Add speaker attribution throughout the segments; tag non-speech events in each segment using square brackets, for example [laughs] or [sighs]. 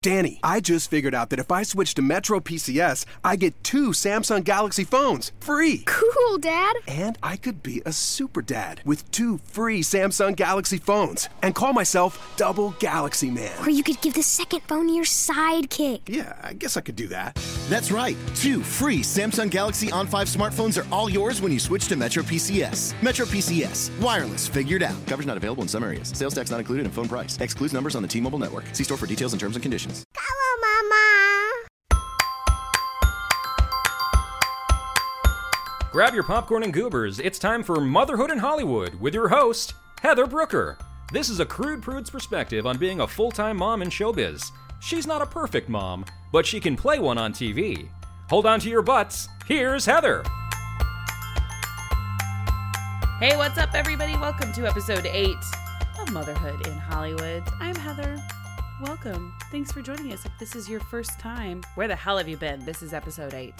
Speaker 1: Danny, I just figured out that if I switch to Metro PCS, I get two Samsung Galaxy phones free.
Speaker 2: Cool, Dad.
Speaker 1: And I could be a super dad with two free Samsung Galaxy phones and call myself Double Galaxy Man.
Speaker 2: Or you could give the second phone to your sidekick.
Speaker 1: Yeah, I guess I could do that.
Speaker 3: That's right. Two free Samsung Galaxy On 5 smartphones are all yours when you switch to Metro PCS. Metro PCS. Wireless figured out. Coverage not available in some areas. Sales tax not included in phone price. Excludes numbers on the T-Mobile network. See store for details and terms and conditions.
Speaker 2: Hello, Mama.
Speaker 4: Grab your popcorn and goobers. It's time for Motherhood in Hollywood with your host, Heather Brooker. This is a crude prude's perspective on being a full time mom in showbiz. She's not a perfect mom, but she can play one on TV. Hold on to your butts. Here's Heather.
Speaker 5: Hey, what's up, everybody? Welcome to episode 8 of Motherhood in Hollywood. I'm Heather. Welcome. Thanks for joining us. If this is your first time, where the hell have you been? This is episode 8.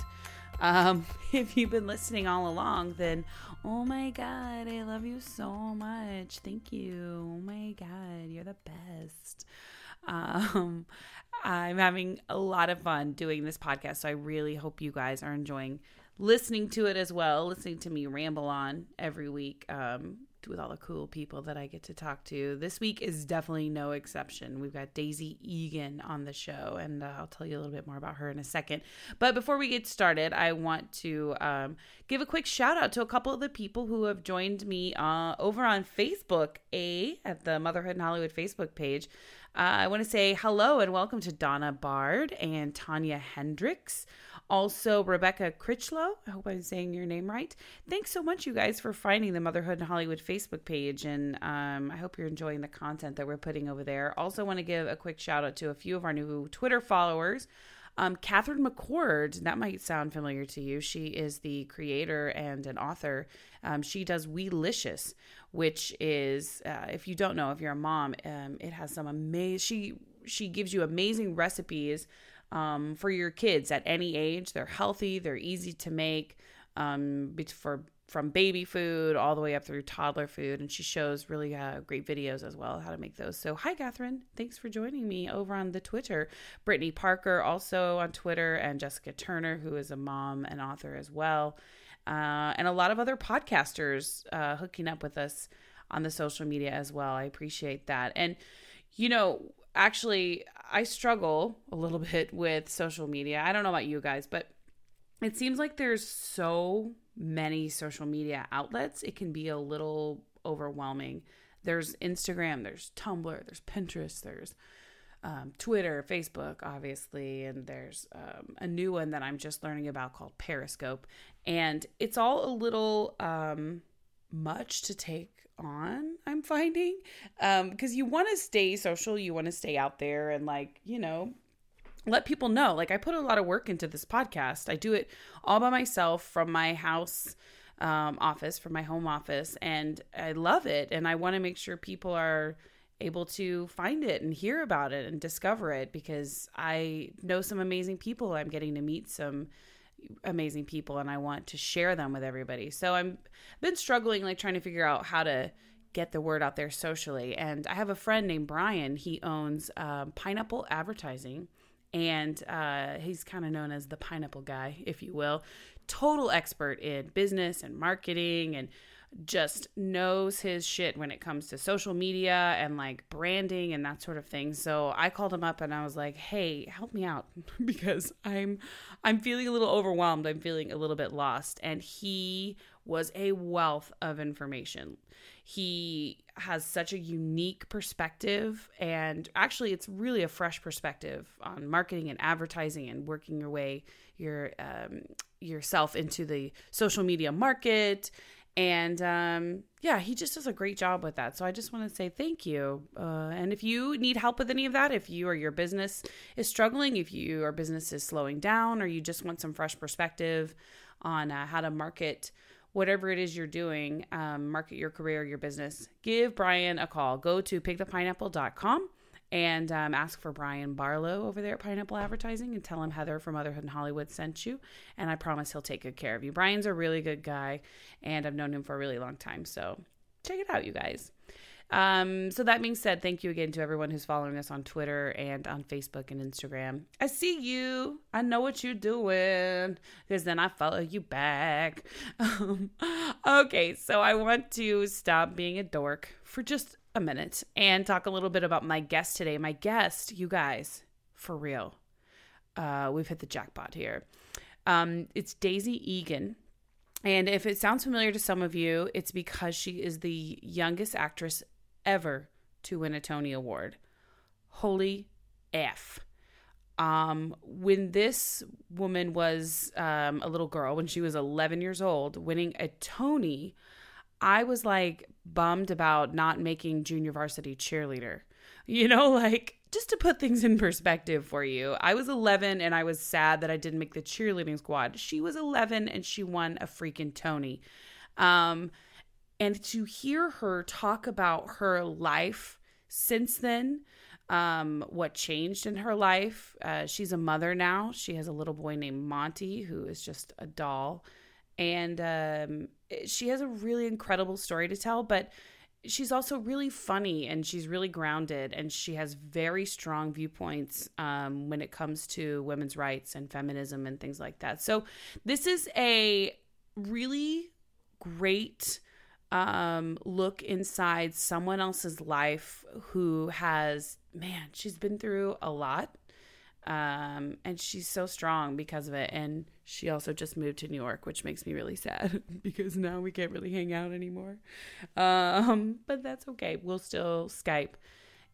Speaker 5: Um, [laughs] if you've been listening all along, then oh my god, I love you so much. Thank you. Oh my god, you're the best. Um, I'm having a lot of fun doing this podcast, so I really hope you guys are enjoying listening to it as well, listening to me ramble on every week. Um, with all the cool people that I get to talk to. This week is definitely no exception. We've got Daisy Eagan on the show, and uh, I'll tell you a little bit more about her in a second. But before we get started, I want to um, give a quick shout out to a couple of the people who have joined me uh, over on Facebook, A, at the Motherhood in Hollywood Facebook page. Uh, I want to say hello and welcome to Donna Bard and Tanya Hendricks. Also, Rebecca Critchlow. I hope I'm saying your name right. Thanks so much, you guys, for finding the Motherhood in Hollywood Facebook page. And um, I hope you're enjoying the content that we're putting over there. Also, want to give a quick shout out to a few of our new Twitter followers. Um, Catherine McCord, that might sound familiar to you. She is the creator and an author. Um, she does Weelicious, which is, uh, if you don't know, if you're a mom, um, it has some amazing. She she gives you amazing recipes um, for your kids at any age. They're healthy, they're easy to make um, for from baby food all the way up through toddler food. And she shows really uh, great videos as well how to make those. So, hi, Catherine. Thanks for joining me over on the Twitter. Brittany Parker, also on Twitter, and Jessica Turner, who is a mom and author as well. Uh, and a lot of other podcasters uh, hooking up with us on the social media as well. I appreciate that. And, you know, actually, I struggle a little [laughs] bit with social media. I don't know about you guys, but it seems like there's so many social media outlets. It can be a little overwhelming. There's Instagram, there's Tumblr, there's Pinterest, there's um, Twitter, Facebook, obviously, and there's um, a new one that I'm just learning about called Periscope. And it's all a little um, much to take on i'm finding um because you want to stay social you want to stay out there and like you know let people know. Like i put a lot of work into this podcast. I do it all by myself from my house um, office from my home office and i love it and i want to make sure people are able to find it and hear about it and discover it because i know some amazing people. I'm getting to meet some amazing people and I want to share them with everybody. So I'm been struggling like trying to figure out how to get the word out there socially. And I have a friend named Brian. He owns um, Pineapple Advertising, and uh, he's kind of known as the Pineapple Guy, if you will. Total expert in business and marketing and just knows his shit when it comes to social media and like branding and that sort of thing. So I called him up and I was like, "Hey, help me out [laughs] because I'm I'm feeling a little overwhelmed. I'm feeling a little bit lost." And he was a wealth of information. He has such a unique perspective and actually it's really a fresh perspective on marketing and advertising and working your way your um, yourself into the social media market and um, yeah, he just does a great job with that. So I just want to say thank you. Uh, and if you need help with any of that, if you or your business is struggling, if you or business is slowing down, or you just want some fresh perspective on uh, how to market whatever it is you're doing, um, market your career, your business, give Brian a call. Go to pickthepineapple.com and um, ask for Brian Barlow over there at Pineapple Advertising and tell him Heather from Motherhood in Hollywood sent you. And I promise he'll take good care of you. Brian's a really good guy, and I've known him for a really long time. So check it out, you guys. Um, so that being said, thank you again to everyone who's following us on Twitter and on Facebook and Instagram. I see you. I know what you're doing because then I follow you back. [laughs] Um, okay, so I want to stop being a dork for just a minute and talk a little bit about my guest today. My guest, you guys, for real. Uh, we've hit the jackpot here. Um, it's Daisy Eagan. And if it sounds familiar to some of you, it's because she is the youngest actress ever to win a Tony Award. Holy F. Um, when this woman was um, a little girl, when she was 11 years old, winning a Tony, I was like bummed about not making junior varsity cheerleader. You know, [laughs] like just to put things in perspective for you, I was 11 and I was sad that I didn't make the cheerleading squad. She was 11 and she won a freaking Tony. Um, and to hear her talk about her life since then, um, what changed in her life. Uh, she's a mother now. She has a little boy named Monty who is just a doll. And um, she has a really incredible story to tell, but she's also really funny and she's really grounded and she has very strong viewpoints um, when it comes to women's rights and feminism and things like that. So this is a really great um, look inside someone else's life who has man she's been through a lot um, and she's so strong because of it. And she also just moved to new york which makes me really sad [laughs] because now we can't really hang out anymore. Um, but that's okay. We'll still skype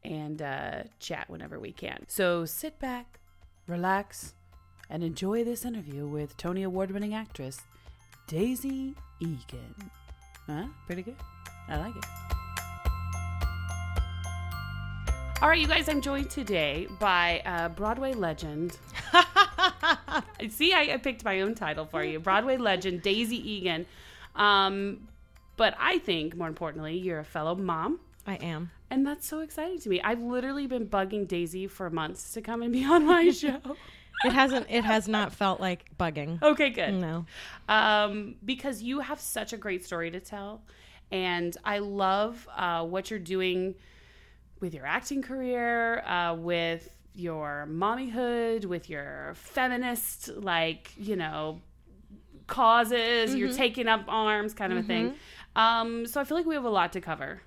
Speaker 5: and uh, chat whenever we can. So sit back relax and enjoy this interview with tony award-winning actress daisy eagan Huh? Pretty good. I like it. All right, you guys, I'm joined today by uh, Broadway legend. [laughs] See, I, I, picked my own title for you Broadway legend Daisy Eagan. Um, but I think, more importantly, you're a fellow mom.
Speaker 6: I am.
Speaker 5: And that's so exciting to me. I've literally been bugging Daisy for months to come and be on my [laughs] show.
Speaker 6: It hasn't it has not felt like bugging
Speaker 5: okay good
Speaker 6: no
Speaker 5: um, because you have such a great story to tell and i love uh, what you're doing with your acting career uh, with your mommyhood with your feminist like you know causes mm-hmm. you're taking up arms kind of mm-hmm. a thing mm-hmm. um, so i feel like we have a lot to cover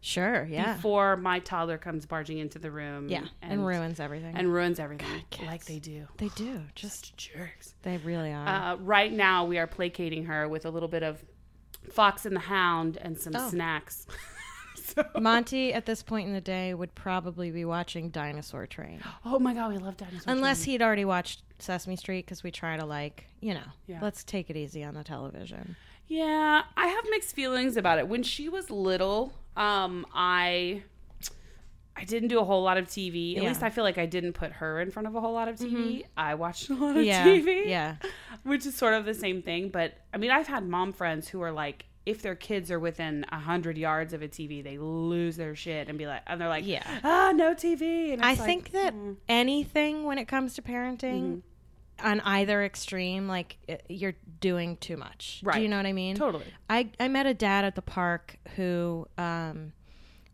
Speaker 6: Sure, yeah.
Speaker 5: Before my toddler comes barging into the room.
Speaker 6: Yeah, and, and ruins everything.
Speaker 5: And ruins everything. God, like they do.
Speaker 6: They do. [sighs]
Speaker 5: Just jerks.
Speaker 6: They really are.
Speaker 5: Uh, right now, we are placating her with a little bit of Fox and the Hound and some oh. snacks. [laughs]
Speaker 6: so. [laughs] Monty, at this point in the day, would probably be watching Dinosaur Train. [gasps]
Speaker 5: Oh my God, we love Dinosaur
Speaker 6: Unless
Speaker 5: Train.
Speaker 6: he'd already watched Sesame Street because we try to, like, you know, yeah. let's take it easy on the television.
Speaker 5: Yeah, I have mixed feelings about it. When she was little, um, I I didn't do a whole lot of TV. At yeah. least I feel like I didn't put her in front of a whole lot of TV. Mm-hmm. I watched a lot of
Speaker 6: yeah.
Speaker 5: TV.
Speaker 6: Yeah. [laughs]
Speaker 5: Which is sort of the same thing. But I mean, I've had mom friends who are like, if their kids are within a hundred yards of a TV, they lose their shit and be like, and they're like,
Speaker 6: yeah,
Speaker 5: ah, no TV.
Speaker 6: I like, think that mm. anything when it comes to parenting, mm-hmm on either extreme, like you're doing too much.
Speaker 5: Right.
Speaker 6: Do you know what I mean?
Speaker 5: Totally.
Speaker 6: I, I met a dad at the park who um,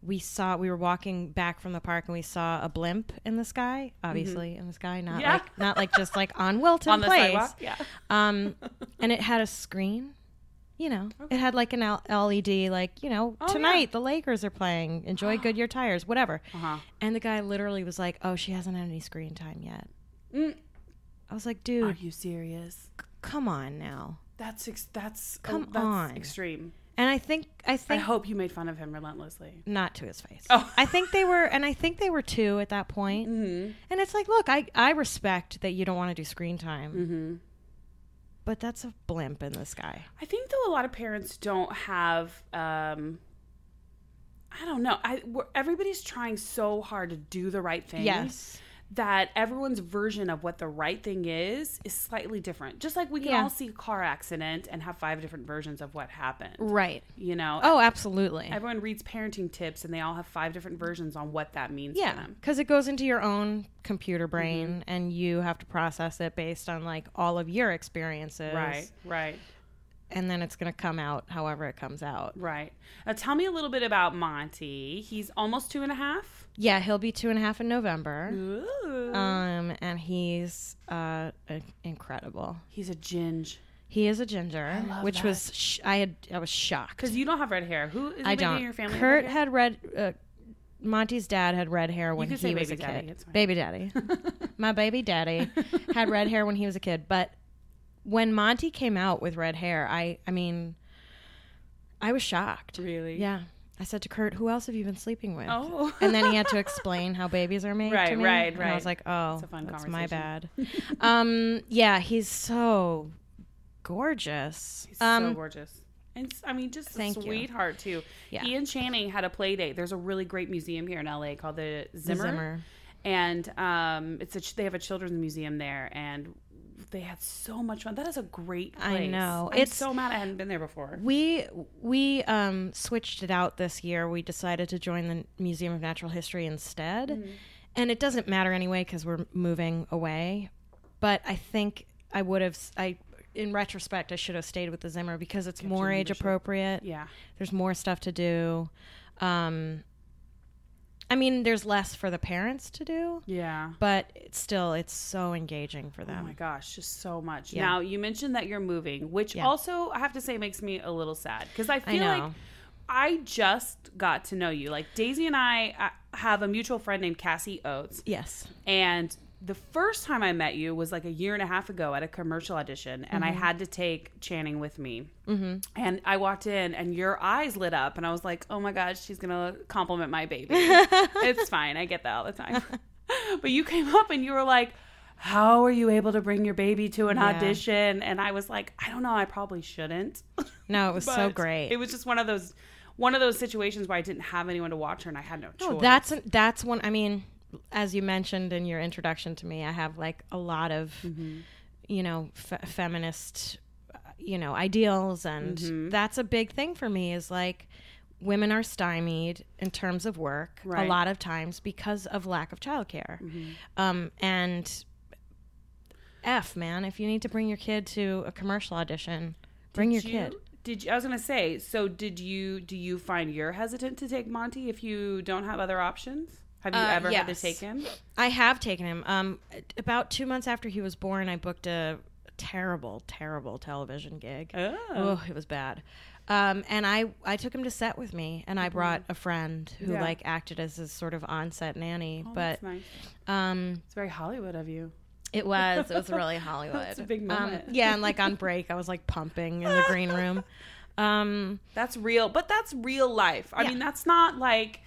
Speaker 6: we saw, we were walking back from the park and we saw a blimp in the sky, obviously mm-hmm. in the sky, not yeah. like, not like just like on Wilton [laughs] on Place. Sidewalk?
Speaker 5: Yeah.
Speaker 6: Um, [laughs] and it had a screen. You know, okay. it had like an L- LED, like, you know, oh, tonight yeah. the Lakers are playing. Enjoy [gasps] Goodyear tires, whatever. Uh-huh. And the guy literally was like, oh, she hasn't had any screen time yet. Mm. I was like, dude,
Speaker 5: are you serious?
Speaker 6: C- come on now.
Speaker 5: That's ex- that's
Speaker 6: come
Speaker 5: oh, that's
Speaker 6: on,
Speaker 5: extreme.
Speaker 6: And I think I think
Speaker 5: I hope you made fun of him relentlessly.
Speaker 6: Not to his face.
Speaker 5: Oh,
Speaker 6: I think they were, and I think they were two at that point. Mm-hmm. And it's like, look, I I respect that you don't want to do screen time. Mm-hmm. But that's a blimp in the sky.
Speaker 5: I think though a lot of parents don't have um, I don't know. I everybody's trying so hard to do the right thing.
Speaker 6: Yes
Speaker 5: that everyone's version of what the right thing is is slightly different. Just like we can yeah. all see a car accident and have five different versions of what happened.
Speaker 6: Right.
Speaker 5: You know?
Speaker 6: Oh, absolutely.
Speaker 5: Everyone reads parenting tips and they all have five different versions on what that means
Speaker 6: yeah, Because it goes into your own computer brain mm-hmm. and you have to process it based on like all of your experiences.
Speaker 5: Right, right.
Speaker 6: and then it's going to come out however it comes out.
Speaker 5: Right. Now, tell me a little bit about Monty. He's almost two and a half.
Speaker 6: Yeah, he'll be two and a half in November.
Speaker 5: Ooh.
Speaker 6: Um, and he's uh, incredible.
Speaker 5: He's a ginge.
Speaker 6: He is a ginger, which
Speaker 5: that.
Speaker 6: was sh- I had I was shocked.
Speaker 5: Because you don't have red hair. Who is
Speaker 6: I don't.
Speaker 5: in your family?
Speaker 6: Kurt
Speaker 5: red
Speaker 6: had red. Uh, Monty's dad had red hair when he was a
Speaker 5: daddy,
Speaker 6: kid. Baby daddy, [laughs] my baby daddy had red hair when he was a kid. But when Monty came out with red hair, I I mean, I was shocked.
Speaker 5: Really?
Speaker 6: Yeah. I said to Kurt, "Who else have you been sleeping with?"
Speaker 5: Oh.
Speaker 6: and then he had to [laughs] explain how babies are made. to
Speaker 5: Right,
Speaker 6: me,
Speaker 5: right,
Speaker 6: and I was like, "Oh,
Speaker 5: It's a fun
Speaker 6: that's my bad." [laughs] um, yeah, he's so gorgeous.
Speaker 5: He's
Speaker 6: um,
Speaker 5: so gorgeous. And I mean, just a
Speaker 6: Thank you.
Speaker 5: sweetheart too.
Speaker 6: Yeah.
Speaker 5: He and Channing had a play date. There's a really great museum here in LA called the Zimmer,
Speaker 6: Zimmer.
Speaker 5: and um, it's a they have a children's museum there, and they had so much fun. That is a great place.
Speaker 6: I know.
Speaker 5: I'm
Speaker 6: It's-
Speaker 5: so mad I hadn't been there before.
Speaker 6: We we um, switched it out this year. We decided to join the Museum of Natural History instead,
Speaker 5: Mm-hmm.
Speaker 6: and it doesn't matter anyway because we're moving away. But I think I would have. I in retrospect, I should have stayed with the Zimmer because it's more age appropriate.
Speaker 5: Yeah.
Speaker 6: There's more stuff to do. Um, I mean, there's less for the parents to do,
Speaker 5: Yeah.
Speaker 6: but it's still it's so engaging for them.
Speaker 5: Oh my gosh, just so much.
Speaker 6: Yeah.
Speaker 5: Now, you mentioned that you're moving, which
Speaker 6: Yeah.
Speaker 5: also I have to say makes me a little sad because I feel
Speaker 6: know.
Speaker 5: like I just got to know you. Like Daisy and I uh, have a mutual friend named Cassie Oates,
Speaker 6: Yes.
Speaker 5: and the first time I met you was like a year and a half ago at a commercial audition, and I had to take Channing with me. Mm-hmm. And I walked in, and your eyes lit up, and I was like, "Oh my god, she's gonna compliment my baby." [laughs] it's fine, I get that all the time. [laughs] but you came up and you were like, "How are you able to bring your baby to an
Speaker 6: Yeah.
Speaker 5: audition?" And I was like, "I don't know, I probably shouldn't." [laughs]
Speaker 6: No, it was so great.
Speaker 5: It was just one of those. One of those situations where I didn't have anyone to watch her and I had no choice.
Speaker 6: No, that's that's one. I mean, as you mentioned in your introduction to me, I have like a lot of,
Speaker 5: Mm-hmm.
Speaker 6: you know, fe- feminist, uh, you know, ideals, and
Speaker 5: Mm-hmm.
Speaker 6: that's a big thing for me. Is like women are stymied in terms of work
Speaker 5: Right. Mm-hmm.
Speaker 6: a lot of times because of lack of childcare, um, and f man, if you need to bring your kid to a commercial audition, bring your
Speaker 5: Did
Speaker 6: kid.
Speaker 5: Did you, I was gonna say? So did you? Do you find you're hesitant to take Monty if you don't have other options? Have you
Speaker 6: Uh,
Speaker 5: ever had to take him?
Speaker 6: I have taken him. Um, about two months after he was born, I booked a terrible, terrible television gig.
Speaker 5: Oh.
Speaker 6: it was bad. Um, and I, I took him to set with me, and I brought a friend who
Speaker 5: Mm-hmm. Yeah.
Speaker 6: like acted as his sort of on-set nanny.
Speaker 5: Oh,
Speaker 6: but
Speaker 5: that's nice.
Speaker 6: um,
Speaker 5: It's very Hollywood of you.
Speaker 6: it was, it was really [laughs] Hollywood.
Speaker 5: It's a big
Speaker 6: Um,
Speaker 5: moment.
Speaker 6: yeah, and like on break, I was like pumping in the green room. [laughs] Um,
Speaker 5: That's real, but that's real life. I
Speaker 6: Yeah.
Speaker 5: mean, that's not like,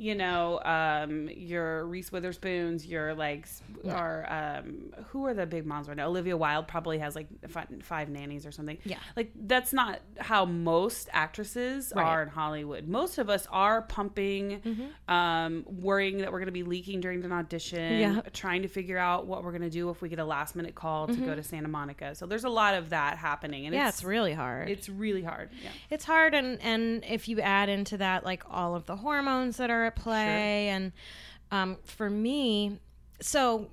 Speaker 5: you know, um, your Reese Witherspoons, your like, or um, who are the big moms right now? Olivia Wilde probably has like five, five nannies or something.
Speaker 6: Yeah.
Speaker 5: like that's not how most actresses
Speaker 6: Right.
Speaker 5: are in Hollywood. Most of us are pumping, um, worrying that we're going to be leaking during an audition,
Speaker 6: Yeah.
Speaker 5: trying to figure out what we're going to do if we get a last minute call to go to Santa Monica. So there's a lot of that happening, and
Speaker 6: yeah,
Speaker 5: it's
Speaker 6: it's really hard.
Speaker 5: it's really hard. Yeah.
Speaker 6: it's hard and and if you add into that like all of the hormones that are play and um, for me so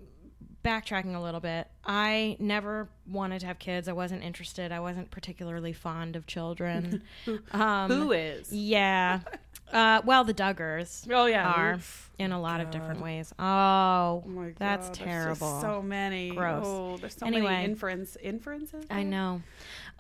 Speaker 6: backtracking a little bit i never wanted to have kids. I wasn't interested. I wasn't particularly fond of children. [laughs] Um,
Speaker 5: Who is?
Speaker 6: yeah [laughs] uh, well the duggars
Speaker 5: Oh, yeah.
Speaker 6: are
Speaker 5: Oof.
Speaker 6: in a lot of different ways oh,
Speaker 5: Oh my
Speaker 6: that's
Speaker 5: God,
Speaker 6: terrible
Speaker 5: so many.
Speaker 6: Gross.
Speaker 5: Oh, there's so
Speaker 6: Anyway.
Speaker 5: many inference inferences.
Speaker 6: I know.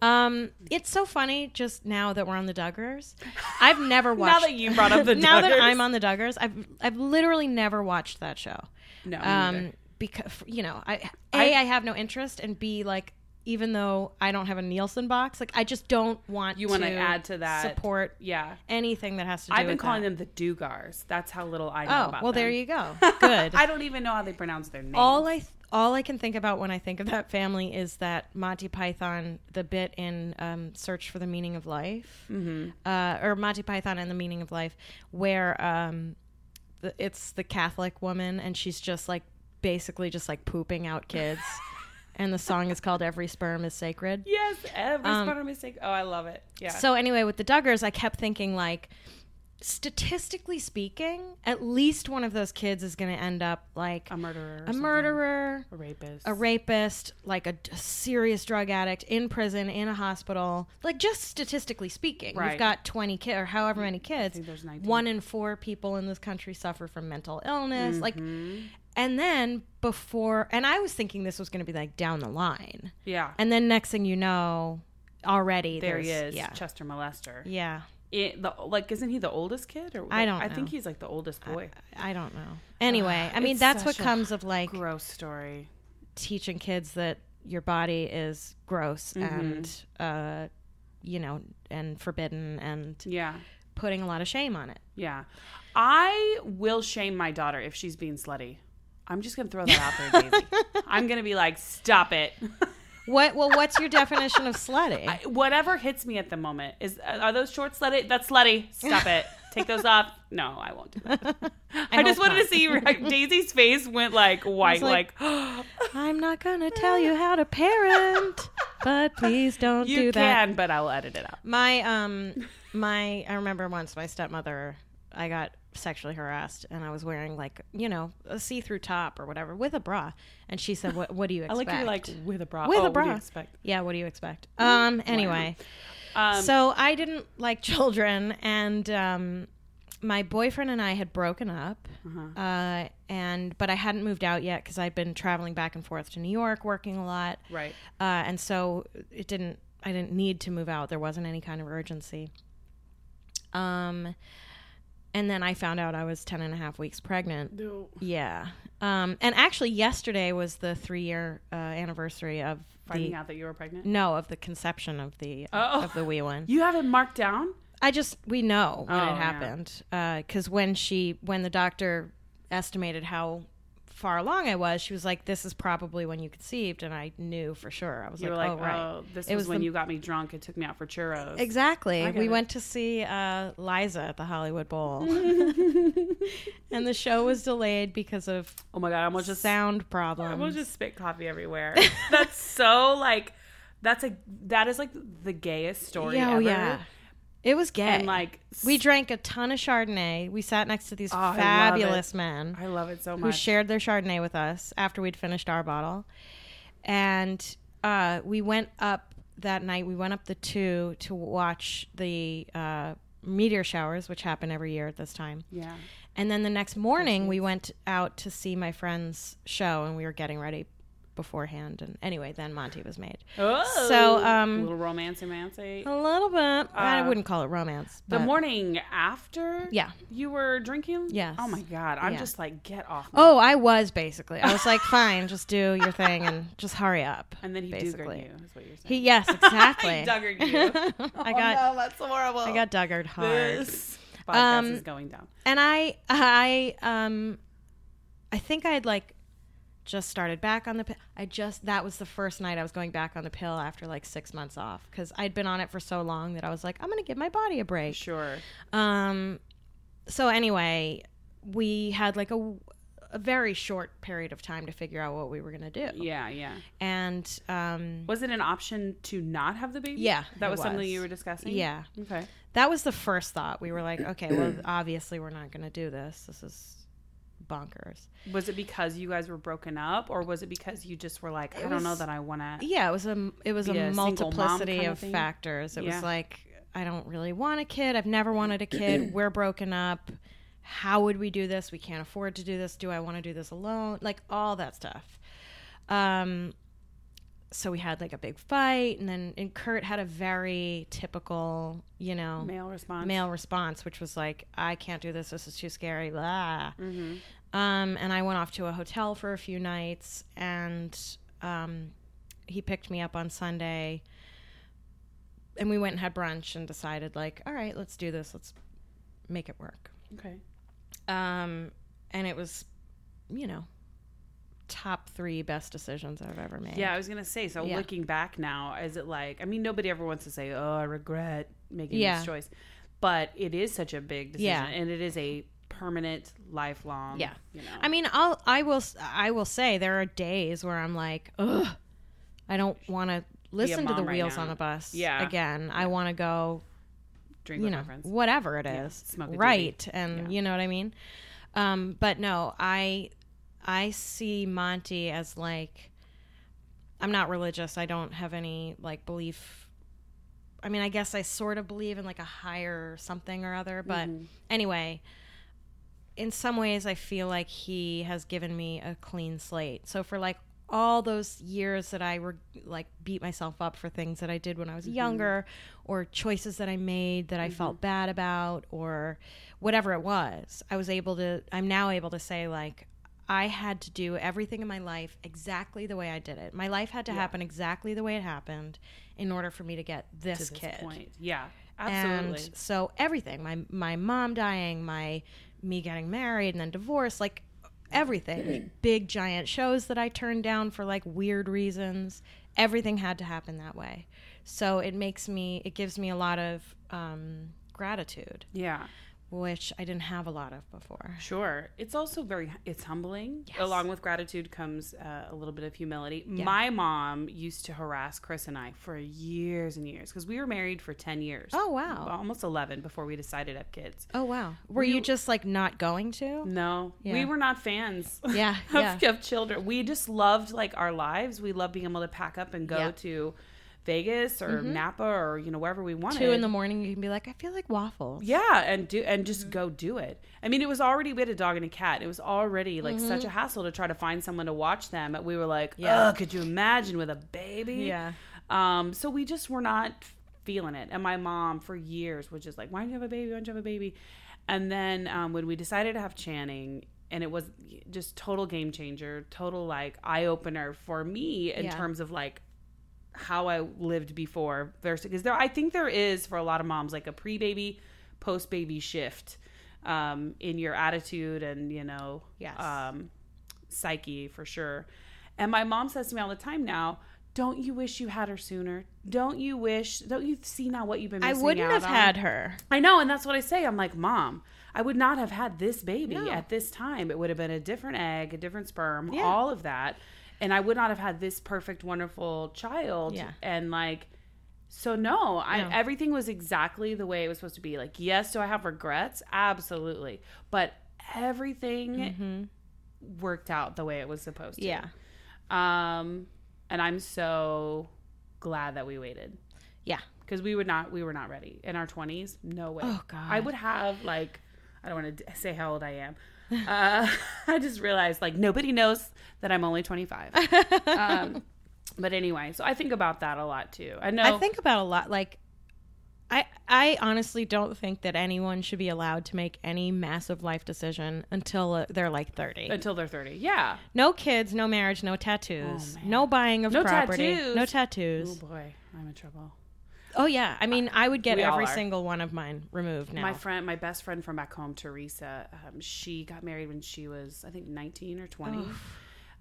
Speaker 6: Um, it's so funny just now that we're on the Duggars. I've never [laughs] watched.
Speaker 5: Now that you brought up the [laughs]
Speaker 6: now that I'm on the Duggars, I've I've literally never watched that show.
Speaker 5: No,
Speaker 6: Um, because you know, I a
Speaker 5: I-
Speaker 6: I have no interest, and b like even though I don't have a Nielsen box, like I just don't want
Speaker 5: You
Speaker 6: want
Speaker 5: wanna add to that.
Speaker 6: support
Speaker 5: yeah.
Speaker 6: anything that has to do.
Speaker 5: I've been calling
Speaker 6: that.
Speaker 5: them the Dugars. That's how little I know
Speaker 6: Oh
Speaker 5: about
Speaker 6: well,
Speaker 5: them.
Speaker 6: there you go. [laughs] Good.
Speaker 5: I don't even know how they pronounce their name.
Speaker 6: all I all I can think about when I think of that family is that Monty Python, the bit in um, Search for the Meaning of Life, mm-hmm. uh, or Monty Python and the Meaning of Life, where um, the, it's the Catholic woman and she's just like basically just like pooping out kids, [laughs] and the song is called "Every Sperm Is Sacred."
Speaker 5: yes, every
Speaker 6: Um,
Speaker 5: spot of mistake. Oh, I love it. Yeah.
Speaker 6: So anyway, with the Duggars, I kept thinking like, statistically speaking, at least one of those kids is going to end up like
Speaker 5: A murderer.
Speaker 6: a
Speaker 5: something.
Speaker 6: murderer,
Speaker 5: A rapist.
Speaker 6: a rapist, like a, a serious drug addict in prison, in a hospital. Like just statistically speaking,
Speaker 5: Right.
Speaker 6: you've got 20 kids or however many kids.
Speaker 5: think there's 19.
Speaker 6: One in four people in this country suffer from mental illness. Like,
Speaker 5: Mm-hmm.
Speaker 6: And then before, and I was thinking this was going to be like down the line.
Speaker 5: Yeah.
Speaker 6: And then next thing you know, already
Speaker 5: there he is.
Speaker 6: Yeah.
Speaker 5: Chester molester.
Speaker 6: Yeah.
Speaker 5: It, the, like, isn't he the oldest kid? Or
Speaker 6: I don't
Speaker 5: I think he's like the oldest boy.
Speaker 6: I don't know. Anyway, I mean,
Speaker 5: It's
Speaker 6: that's what comes of like
Speaker 5: Gross story.
Speaker 6: teaching kids that your body is gross
Speaker 5: Mm-hmm.
Speaker 6: and, uh, you know, and forbidden and
Speaker 5: Yeah.
Speaker 6: putting a lot of shame on it.
Speaker 5: Yeah. I will shame my daughter if she's being slutty. I'm just going to throw that out there, Daisy. [laughs] I'm going to be like, stop it. [laughs]
Speaker 6: What? Well, what's your definition of slutty?
Speaker 5: I- Whatever hits me at the moment. is Are those shorts slutty? That's slutty. Stop it. [laughs] Take those off. No, I won't do that. I, just wanted
Speaker 6: not.
Speaker 5: to see right, Daisy's face went like white,
Speaker 6: like,
Speaker 5: like, [gasps]
Speaker 6: I'm not gonna tell you how to parent, but please don't
Speaker 5: you
Speaker 6: do that.
Speaker 5: You can, but I will edit it out.
Speaker 6: My um my I remember once my stepmother I got sexually harassed and I was wearing like, you know, a see-through top or whatever with a bra and she said what what do you
Speaker 5: I
Speaker 6: expect?
Speaker 5: like you're like with a bra.
Speaker 6: with
Speaker 5: oh,
Speaker 6: a bra.
Speaker 5: What do you expect?
Speaker 6: Yeah, what do you expect? Um anyway.
Speaker 5: Um,
Speaker 6: so I didn't like [laughs] children and um my boyfriend and I had broken up,
Speaker 5: Uh-huh.
Speaker 6: uh, and but I hadn't moved out yet because I'd been traveling back and forth to New York, working a lot.
Speaker 5: Right.
Speaker 6: uh, and so it didn't i didn't need to move out there wasn't any kind of urgency um and then i found out i was 10 and a half weeks pregnant
Speaker 5: No.
Speaker 6: yeah um and actually yesterday was the three year uh, anniversary of
Speaker 5: Finding
Speaker 6: the
Speaker 5: out that you were pregnant.
Speaker 6: no of the conception of the
Speaker 5: Oh.
Speaker 6: of the wee one
Speaker 5: You have it marked down.
Speaker 6: i just we know when
Speaker 5: Oh,
Speaker 6: it happened because when she when the doctor estimated how far along i was she was like this is probably when you conceived and i knew for sure i was like,
Speaker 5: like,
Speaker 6: oh right
Speaker 5: oh, this
Speaker 6: It
Speaker 5: was,
Speaker 6: was
Speaker 5: when
Speaker 6: the-
Speaker 5: you got me drunk and took me out for churros.
Speaker 6: Exactly. We
Speaker 5: it.
Speaker 6: went to see uh, Liza at the Hollywood Bowl, [laughs] [laughs] and the show was delayed because of
Speaker 5: Oh my god, I almost just
Speaker 6: sound problem.
Speaker 5: I
Speaker 6: problems.
Speaker 5: almost just spit coffee everywhere. [laughs] that's so like that's a that is like the gayest story
Speaker 6: Yeah, oh
Speaker 5: ever.
Speaker 6: yeah, it was gay.
Speaker 5: And like
Speaker 6: we drank a ton of Chardonnay. We sat next to these
Speaker 5: Oh,
Speaker 6: fabulous
Speaker 5: it.
Speaker 6: men
Speaker 5: I love it so much.
Speaker 6: who shared their Chardonnay with us after we'd finished our bottle, and uh, we went up that night. We went up the two to watch the uh, meteor showers, which happen every year at this time.
Speaker 5: yeah.
Speaker 6: And then the next morning, we went out to see my friend's show, and we were getting ready beforehand. And anyway, then Monty was made.
Speaker 5: Oh,
Speaker 6: So,
Speaker 5: a
Speaker 6: um,
Speaker 5: little romance, romance.
Speaker 6: a little bit. I wouldn't call it romance.
Speaker 5: The morning after,
Speaker 6: Yeah.
Speaker 5: you were drinking.
Speaker 6: Yes.
Speaker 5: Oh my god, I'm
Speaker 6: Yeah.
Speaker 5: just like, get off. Me.
Speaker 6: Oh, I was basically. I was like, [laughs] fine, just do your thing and just hurry up.
Speaker 5: and then he
Speaker 6: basically.
Speaker 5: duggered you. Is what you're saying.
Speaker 6: He yes, [laughs] exactly.
Speaker 5: he duggered you. [laughs]
Speaker 6: I got
Speaker 5: oh, no, that's horrible.
Speaker 6: I got duggered hard.
Speaker 5: this podcast
Speaker 6: Um,
Speaker 5: is going down.
Speaker 6: and I I um I think I'd like just started back on the pill. I just that was the first night I was going back on the pill after like 6 months off cuz I'd been on it for so long that I was like I'm going to give my body a break.
Speaker 5: Sure.
Speaker 6: Um so anyway, we had like a a very short period of time to figure out what we were going to do.
Speaker 5: Yeah, yeah.
Speaker 6: And um
Speaker 5: Was it an option to not have the baby?
Speaker 6: Yeah,
Speaker 5: that
Speaker 6: it
Speaker 5: was, something you were discussing.
Speaker 6: Yeah.
Speaker 5: Okay.
Speaker 6: that was the first thought. We were like, okay, well [clears throat] obviously we're not going to do this. This is bonkers.
Speaker 5: Was it because you guys were broken up, or was it because you just were like, I don't know that I want to?
Speaker 6: Yeah, it was a it was a
Speaker 5: a
Speaker 6: multiplicity
Speaker 5: kinda
Speaker 6: of factors. It
Speaker 5: Yeah.
Speaker 6: was like I don't really want a kid. I've never wanted a [clears throat] kid. We're broken up. How would we do this? We can't afford to do this. Do I want to do this alone? Like all that stuff. Um so we had like a big fight and then and Kurt had a very typical, you know,
Speaker 5: Male response.
Speaker 6: male response, which was like, "I can't do this. This is too scary." Blah.
Speaker 5: Mm-hmm.
Speaker 6: Um, and I went off to a hotel for a few nights, and um, he picked me up on Sunday, and we went and had brunch and decided, like, all right, let's do this. Let's make it work.
Speaker 5: Okay.
Speaker 6: Um, and it was, you know, top three best decisions I've ever made.
Speaker 5: Yeah, I was gonna say. So
Speaker 6: Yeah.
Speaker 5: looking back now, is it like? I mean, nobody ever wants to say, "Oh, I regret making
Speaker 6: Yeah.
Speaker 5: this choice," but it is such a big decision,
Speaker 6: Yeah.
Speaker 5: and it is a permanent, lifelong.
Speaker 6: Yeah.
Speaker 5: You know.
Speaker 6: I mean, I'll I will I will say there are days where I'm like, ugh, I don't want to listen to the
Speaker 5: right
Speaker 6: wheels
Speaker 5: now.
Speaker 6: on the bus.
Speaker 5: Yeah.
Speaker 6: Again, I want to go
Speaker 5: Drink
Speaker 6: you
Speaker 5: with
Speaker 6: know whatever it is, Yeah,
Speaker 5: smoke a doobie.
Speaker 6: right? And
Speaker 5: Yeah.
Speaker 6: you know what I mean. Um, but no, I I see Monty as like I'm not religious. I don't have any like belief. I mean, I guess I sort of believe in like a higher something or other, but
Speaker 5: Mm-hmm.
Speaker 6: anyway, in some ways I feel like he has given me a clean slate. So for like all those years that I were like beat myself up for things that I did when I was
Speaker 5: Mm-hmm.
Speaker 6: younger or choices that I made that I felt bad about or whatever it was, I was able to I'm now able to say like I had to do everything in my life exactly the way I did it. My life had to happen exactly the way it happened in order for me to get this,
Speaker 5: to this
Speaker 6: kid.
Speaker 5: point. Yeah, absolutely.
Speaker 6: And so everything, my my mom dying, my me getting married and then divorced, like everything, big giant shows that I turned down for like weird reasons, everything had to happen that way. So it makes me, it gives me a lot of um, gratitude,
Speaker 5: yeah.
Speaker 6: Which I didn't have a lot of before.
Speaker 5: Sure. It's also very it's humbling. Along with gratitude comes uh, a little bit of humility. My mom used to harass Chris and I for years and years because we were married for 10 years.
Speaker 6: Oh, wow.
Speaker 5: Almost 11 before we decided to have kids.
Speaker 6: Oh wow, were you just like not going to?
Speaker 5: No,
Speaker 6: Yeah.
Speaker 5: we were not fans [laughs]
Speaker 6: Yeah,
Speaker 5: of,
Speaker 6: yeah.
Speaker 5: of children. We just loved like our lives. We loved being able to pack up and go
Speaker 6: Yeah.
Speaker 5: to Vegas or Napa or you know wherever we wanted.
Speaker 6: Two in the morning, you can be like, I feel like waffles.
Speaker 5: Yeah, and do and
Speaker 6: Mm-hmm.
Speaker 5: just go do it. I mean, it was already we had a dog and a cat. It was already like such a hassle to try to find someone to watch them. We were like,
Speaker 6: Mm-hmm. Yeah.
Speaker 5: yeah, could you imagine with a baby?
Speaker 6: Yeah.
Speaker 5: Um, so we just were not feeling it. And my mom for years was just like, Why don't you have a baby? Why don't you have a baby? And then um, when we decided to have Channing, and it was just total game changer, total like eye opener for me in
Speaker 6: Yeah.
Speaker 5: terms of like how I lived before versus because there I think there is for a lot of moms like a pre-baby, post-baby shift um, in your attitude and you know
Speaker 6: Yes.
Speaker 5: um, psyche for sure. And my mom says to me all the time now, "Don't you wish you had her sooner? Don't you wish? Don't you see now what you've been?
Speaker 6: I wouldn't have
Speaker 5: on?"
Speaker 6: had her.
Speaker 5: I know, and that's what I say. I'm like, Mom, I would not have had this baby at this time. It would have been a different egg, a different sperm,
Speaker 6: Yeah.
Speaker 5: all of that. And I would not have had this perfect, wonderful child.
Speaker 6: Yeah.
Speaker 5: And like, so no, I
Speaker 6: No.
Speaker 5: everything was exactly the way it was supposed to be. Like, yes, do I have regrets? Absolutely. But everything worked out the way it was supposed to.
Speaker 6: Yeah.
Speaker 5: Um, and I'm so glad that we waited
Speaker 6: Yeah.
Speaker 5: because we would not we were not ready in our 20s no way
Speaker 6: Oh, God.
Speaker 5: i would have like i don't want to say how old i am [laughs] uh, [laughs] i just realized like nobody knows that i'm only 25 [laughs] um, but anyway so i think about that a lot too. I know
Speaker 6: I think about a lot. Like, I I honestly don't think that anyone should be allowed to make any massive life decision until uh, they're like thirty.
Speaker 5: until they're 30 yeah.
Speaker 6: No kids, no marriage, no tattoos, no buying of
Speaker 5: Oh, No
Speaker 6: property,
Speaker 5: tattoos.
Speaker 6: no tattoos.
Speaker 5: oh boy. I'm in trouble.
Speaker 6: Oh yeah, I mean, I would get
Speaker 5: We
Speaker 6: every single one of mine removed now.
Speaker 5: my friend my best friend from back home teresa um, she got married when she was i think 19 or 20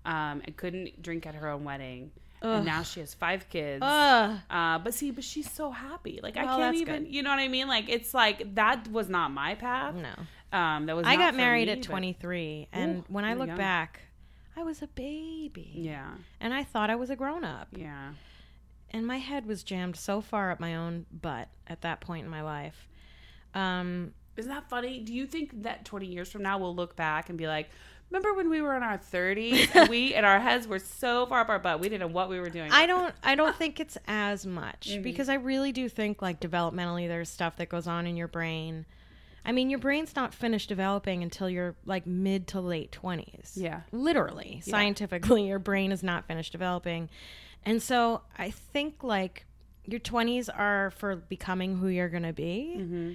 Speaker 5: um, and couldn't drink at her own wedding and now she has five kids
Speaker 6: Ugh.
Speaker 5: Uh, but see, but she's so happy. Like I can't even,
Speaker 6: good.
Speaker 5: you know what I mean? Like it's like that was not my path.
Speaker 6: No.
Speaker 5: Um, that was.
Speaker 6: I got married
Speaker 5: me,
Speaker 6: at
Speaker 5: but-
Speaker 6: 23, and
Speaker 5: Ooh,
Speaker 6: when I look
Speaker 5: young.
Speaker 6: back, I was a baby.
Speaker 5: Yeah,
Speaker 6: And I thought I was a grown up.
Speaker 5: yeah.
Speaker 6: and my head was jammed so far up my own butt at that point in my life. Um,
Speaker 5: Isn't that funny? Do you think that twenty years from now we'll look back and be like, remember when we were in our thirties and we and our heads were so far up our butt we didn't know what we were doing.
Speaker 6: I don't I don't think it's as much
Speaker 5: Mm-hmm.
Speaker 6: because I really do think like developmentally there's stuff that goes on in your brain. I mean, your brain's not finished developing until you're like mid to late 20s.
Speaker 5: Yeah.
Speaker 6: Literally, scientifically your brain is not finished developing. And so I think like your 20s are for becoming who you're going to be.
Speaker 5: Mm-hmm.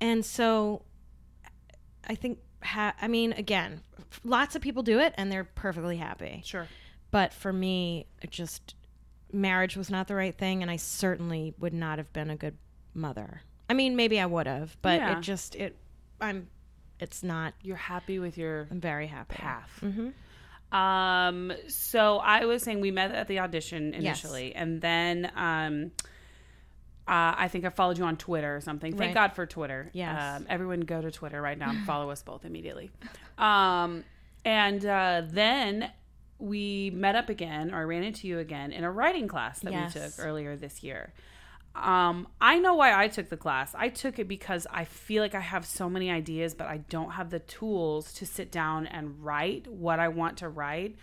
Speaker 6: And so I think ha- I mean again, lots of people do it and they're perfectly happy
Speaker 5: Sure.
Speaker 6: but for me it just marriage was not the right thing and i certainly would not have been a good mother i mean maybe i would have but
Speaker 5: Yeah.
Speaker 6: it just it i'm it's not
Speaker 5: You're happy with your
Speaker 6: i'm very happy
Speaker 5: path.
Speaker 6: Mm-hmm.
Speaker 5: Um, so I was saying we met at the audition
Speaker 6: Yes.
Speaker 5: initially, and then um, uh, I think I followed you on Twitter or something. Thank
Speaker 6: Right.
Speaker 5: God for Twitter.
Speaker 6: Yes.
Speaker 5: Um, everyone go to Twitter right now and [laughs] follow us both immediately. Um, and uh, then we met up again, or I ran into you again in a writing class that
Speaker 6: Yes.
Speaker 5: we took earlier this year. Um, I know why I took the class. I took it because I feel like I have so many ideas, but I don't have the tools to sit down and write what I want to write.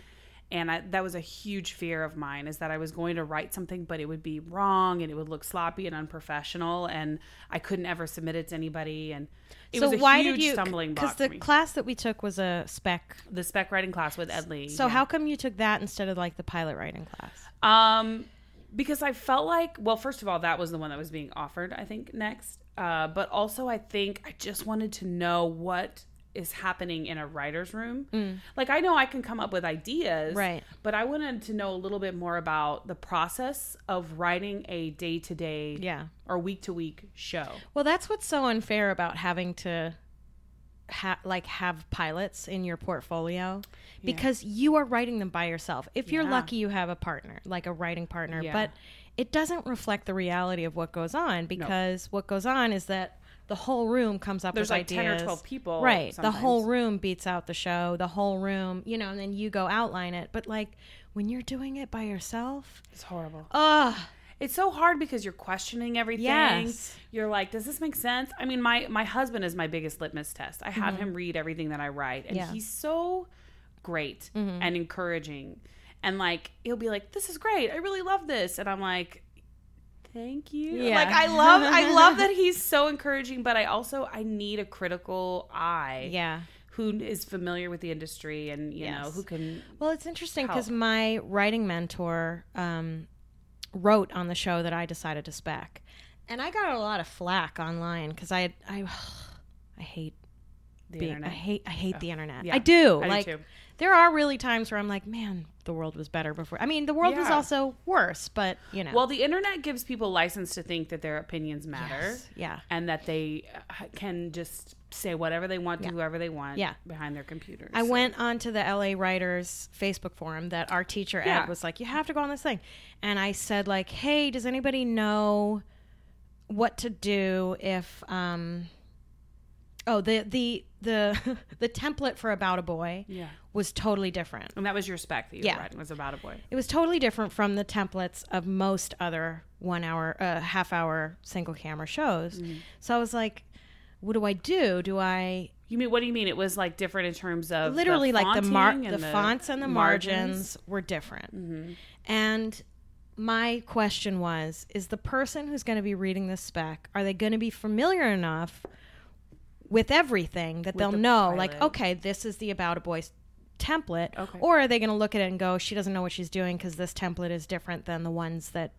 Speaker 5: And I, that was a huge fear of mine is that I was going to write something, but it would be wrong and it would look sloppy and unprofessional, and I couldn't ever submit it to anybody. And it was a huge stumbling block.
Speaker 6: Because the class that we took was a spec.
Speaker 5: the spec writing class with Ed Lee.
Speaker 6: So
Speaker 5: yeah.
Speaker 6: how come you took that instead of like the pilot writing class?
Speaker 5: Um, because I felt like, well, first of all, that was the one that was being offered, I think, next. Uh, but also, I think I just wanted to know what is happening in a writer's room. Like, I know I can come up with ideas,
Speaker 6: Mm. Right.
Speaker 5: But I wanted to know a little bit more about the process of writing a day to day,
Speaker 6: Yeah.
Speaker 5: or week to week show.
Speaker 6: Well, that's what's so unfair about having to ha- like have pilots in your portfolio because you are writing them by yourself. If you're
Speaker 5: Yeah.
Speaker 6: lucky, you have a partner, like a writing partner,
Speaker 5: Yeah.
Speaker 6: but it doesn't reflect the reality of what goes on because what goes on is that the whole room comes up
Speaker 5: There's
Speaker 6: with
Speaker 5: like
Speaker 6: ideas.
Speaker 5: 10 or 12 people
Speaker 6: right? The whole room beats out the show. The whole room, you know, and then you go outline it. But like when you're doing it by yourself,
Speaker 5: It's horrible.
Speaker 6: ugh,
Speaker 5: It's so hard because you're questioning everything.
Speaker 6: Yes.
Speaker 5: You're like, does this make sense? I mean, my my husband is my biggest litmus test. I have
Speaker 6: Mm-hmm.
Speaker 5: him read everything that I write, and
Speaker 6: Yeah.
Speaker 5: he's so great
Speaker 6: Mm-hmm.
Speaker 5: and encouraging. And like, he'll be like, "This is great. I really love this," and I'm like. Thank you.
Speaker 6: Yeah.
Speaker 5: Like I love I love that [laughs] he's so encouraging, but I also I need a critical eye.
Speaker 6: yeah.
Speaker 5: Who is familiar with the industry and you know who can
Speaker 6: Well, it's interesting because my writing mentor um, wrote on the show that I decided to spec, and I got a lot of flack online because I I [sighs] I hate
Speaker 5: the
Speaker 6: being
Speaker 5: internet.
Speaker 6: I hate I hate the internet.
Speaker 5: Yeah,
Speaker 6: I do.
Speaker 5: I do
Speaker 6: like
Speaker 5: too.
Speaker 6: There are really times where I'm like, man, the world was better before. I mean, the world was also worse, but you know.
Speaker 5: Well, the internet gives people license to think that their opinions matter.
Speaker 6: Yes, yeah.
Speaker 5: And that they uh, can just say whatever they want to
Speaker 6: Yeah.
Speaker 5: whoever they want
Speaker 6: Yeah.
Speaker 5: behind their computers.
Speaker 6: I
Speaker 5: So-
Speaker 6: went onto the LA Writers Facebook forum that our teacher
Speaker 5: Yeah.
Speaker 6: Ed was like, "You have to go on this thing," and I said like, "Hey, does anybody know what to do if um oh the the the [laughs] the template for about a boy
Speaker 5: Yeah.
Speaker 6: was totally different.
Speaker 5: And that was your spec that you
Speaker 6: Yeah.
Speaker 5: writing was about a boy.
Speaker 6: It was totally different from the templates of most other one hour, uh, half hour single camera shows.
Speaker 5: Mm-hmm.
Speaker 6: So I was like, what do I do? Do I
Speaker 5: You mean what do you mean? It was like different in terms of
Speaker 6: literally like the mar-
Speaker 5: fonting
Speaker 6: the, fonts and the margins, were different. And my question was is the person who's going to be reading this spec are they going to be familiar enough with everything that they'll
Speaker 5: the
Speaker 6: know like okay this is the about a boy template.
Speaker 5: Okay.
Speaker 6: or are they going to look at it and go she doesn't know what she's doing because this template is different than the ones that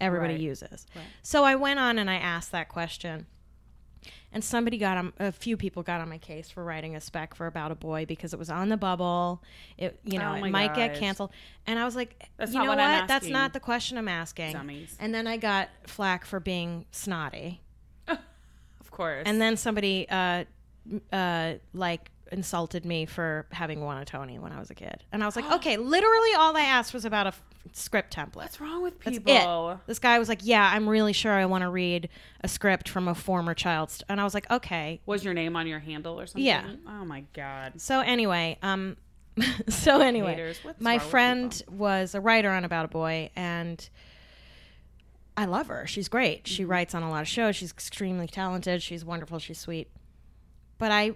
Speaker 6: everybody
Speaker 5: Right.
Speaker 6: uses. So i went on and i asked that question. And somebody got on a few people got on my case for writing a spec for about a boy because it was on the bubble. It you know
Speaker 5: Oh
Speaker 6: it might get canceled. And i was like
Speaker 5: That's
Speaker 6: you know
Speaker 5: what
Speaker 6: what, that's not the question i'm asking.
Speaker 5: Dummies.
Speaker 6: and then i got flack for being snotty
Speaker 5: course.
Speaker 6: and then somebody uh uh like insulted me for having won a tony when i was a kid and i was like [gasps] okay literally all i asked was about a f- script template
Speaker 5: what's wrong with
Speaker 6: that's
Speaker 5: people?
Speaker 6: it. This guy was like, "Yeah, I'm really sure I want to read a script from a former child." St-. And I was like, "Okay."
Speaker 5: Was your name on your handle or something?
Speaker 6: Yeah.
Speaker 5: Oh my god.
Speaker 6: So anyway, um, [laughs] so anyway,
Speaker 5: Haters. What's
Speaker 6: my
Speaker 5: wrong with
Speaker 6: friend was a writer on About a Boy, and I love her. She's great.
Speaker 5: Mm-hmm.
Speaker 6: She writes on a lot of shows. She's extremely talented. She's wonderful. She's sweet. But I.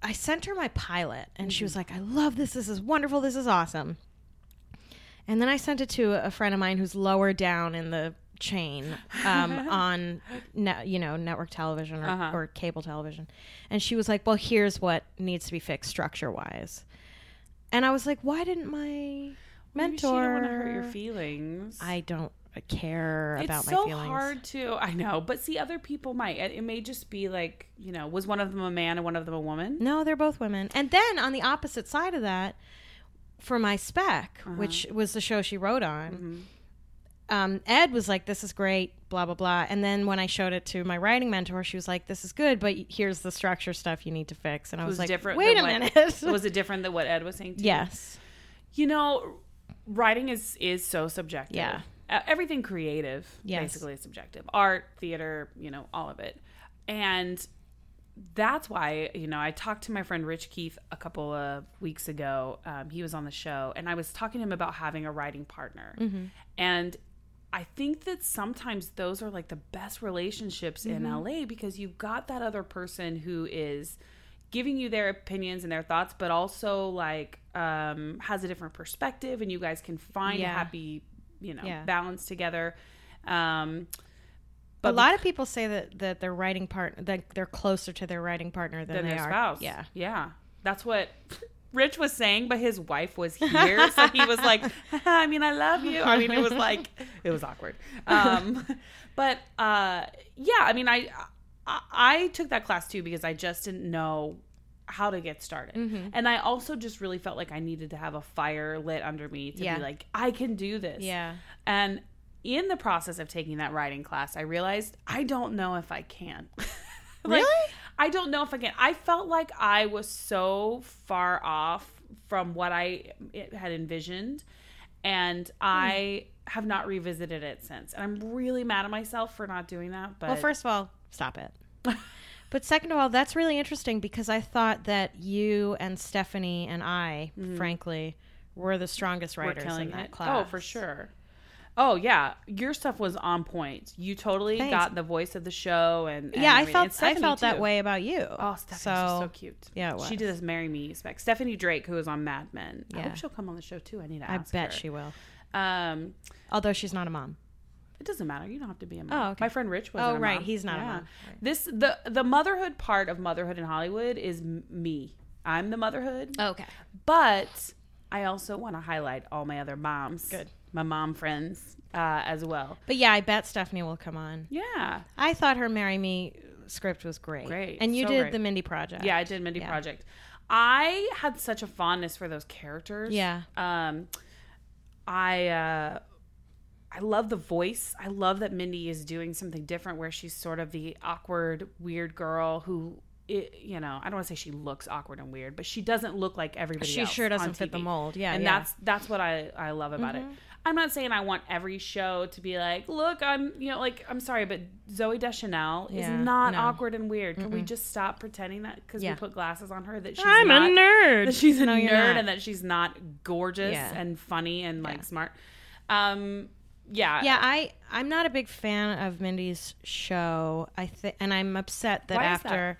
Speaker 6: I sent her my pilot and she was
Speaker 5: Mm-hmm.
Speaker 6: like, I love this. This is wonderful. This is awesome. And then I sent it to a friend of mine who's lower down in the chain um, [laughs] on, ne- you know, network television or,
Speaker 5: Uh-huh.
Speaker 6: or cable television. And she was like, well, here's what needs to be fixed structure wise. And I was like, why didn't my
Speaker 5: Maybe she
Speaker 6: mentor.
Speaker 5: want to hurt your feelings.
Speaker 6: I don't care about
Speaker 5: it's
Speaker 6: my feelings.
Speaker 5: It's so hard to i know but see other people might it, it may just be like you know was one of them a man and one of them a woman
Speaker 6: No, they're both women. And then on the opposite side of that, for my spec,
Speaker 5: Uh-huh.
Speaker 6: which was the show she wrote on,
Speaker 5: Mm-hmm.
Speaker 6: um, Ed was like, "This is great," blah blah blah. And then when I showed it to my writing mentor, she was like, "This is good, but here's the structure stuff you need to fix." And I was,
Speaker 5: was
Speaker 6: like,
Speaker 5: different
Speaker 6: "Wait a
Speaker 5: what-
Speaker 6: minute." [laughs]
Speaker 5: was it different than what ed was saying to you?
Speaker 6: yes.
Speaker 5: you know writing is is so subjective
Speaker 6: Yeah.
Speaker 5: Everything creative
Speaker 6: Yes.
Speaker 5: basically is subjective art theater you know all of it and that's why you know i talked to my friend rich keith a couple of weeks ago um, he was on the show and i was talking to him about having a writing partner
Speaker 6: Mm-hmm.
Speaker 5: and I think that sometimes those are like the best relationships in LA because you've got that other person who is giving you their opinions and their thoughts, but also like um, has a different perspective, and you guys can find a
Speaker 6: Yeah.
Speaker 5: happy, you know,
Speaker 6: Yeah.
Speaker 5: balance together. Um,
Speaker 6: a lot of people say that that their writing partner that they're closer to their writing partner than,
Speaker 5: than
Speaker 6: they
Speaker 5: their
Speaker 6: are.
Speaker 5: spouse.
Speaker 6: Yeah.
Speaker 5: yeah, that's what. Rich was saying, but his wife was here, so he was like, [laughs] [laughs] "I mean, I love you." I mean, it was like it was awkward. [laughs] Um, but uh, yeah, I mean, I, I I took that class too because I just didn't know how to get started,
Speaker 6: Mm-hmm.
Speaker 5: and I also just really felt like I needed to have a fire lit under me to
Speaker 6: Yeah.
Speaker 5: be like, I can do this.
Speaker 6: Yeah.
Speaker 5: And in the process of taking that writing class, I realized I don't know if I can. [laughs] Like,
Speaker 6: Really?
Speaker 5: I don't know if I can. I felt like I was so far off from what I had envisioned, and I have not revisited it since. And I'm really mad at myself for not doing that. But
Speaker 6: Well, first of all, stop it. [laughs] but second of all, that's really interesting because I thought that you and Stephanie and I, frankly, were the strongest
Speaker 5: Mm-hmm.
Speaker 6: writers in that
Speaker 5: it.
Speaker 6: class.
Speaker 5: Oh, for sure. Oh yeah, your stuff was on point. You totally
Speaker 6: Thanks.
Speaker 5: got the voice of the show, and, and
Speaker 6: Yeah, I felt I felt that way about you.
Speaker 5: Oh, Stephanie's
Speaker 6: so,
Speaker 5: so cute.
Speaker 6: yeah,
Speaker 5: she did this "Marry Me" spec. Stephanie Drake, who was on Mad Men. I hope she'll come on the show too. I need to
Speaker 6: I bet
Speaker 5: her.
Speaker 6: she will.
Speaker 5: Um,
Speaker 6: Although she's not a mom.
Speaker 5: It doesn't matter. You don't have to be a mom.
Speaker 6: Oh, okay.
Speaker 5: My friend Rich was.
Speaker 6: Oh, right. He's not a mom. Right.
Speaker 5: This the the motherhood part of motherhood in Hollywood is m- me. I'm the motherhood.
Speaker 6: Okay.
Speaker 5: But I also want to highlight all my other moms.
Speaker 6: Good.
Speaker 5: My mom friends uh, as well.
Speaker 6: But yeah, I bet Stephanie will come on.
Speaker 5: Yeah.
Speaker 6: I thought her "Marry Me" script was great.
Speaker 5: Great.
Speaker 6: And you
Speaker 5: So
Speaker 6: did
Speaker 5: great.
Speaker 6: the Mindy Project.
Speaker 5: Yeah, I did Mindy
Speaker 6: Yeah.
Speaker 5: Project. I had such a fondness for those characters.
Speaker 6: Yeah.
Speaker 5: Um, I uh, I love the voice. I love that Mindy is doing something different, where she's sort of the awkward, weird girl who. It, you know, I don't want to say she looks awkward and weird, but she doesn't look like everybody
Speaker 6: She sure doesn't fit the mold. Yeah,
Speaker 5: and
Speaker 6: yeah. Mm-hmm.
Speaker 5: that's that's what I I love about it. I'm not saying I want every show to be like, look, I'm you know, like I'm sorry, but Zooey Deschanel is not
Speaker 6: no.
Speaker 5: awkward and weird. Can we just stop pretending that because
Speaker 6: Yeah.
Speaker 5: we put glasses on her that she's
Speaker 6: I'm
Speaker 5: not,
Speaker 6: a nerd.
Speaker 5: that she's a
Speaker 6: No,
Speaker 5: nerd and that she's not gorgeous
Speaker 6: Yeah.
Speaker 5: and funny and like
Speaker 6: Yeah.
Speaker 5: smart. Um, yeah,
Speaker 6: Yeah, I I'm not a big fan of Mindy's show. I think, and I'm upset that
Speaker 5: Why is that?
Speaker 6: after.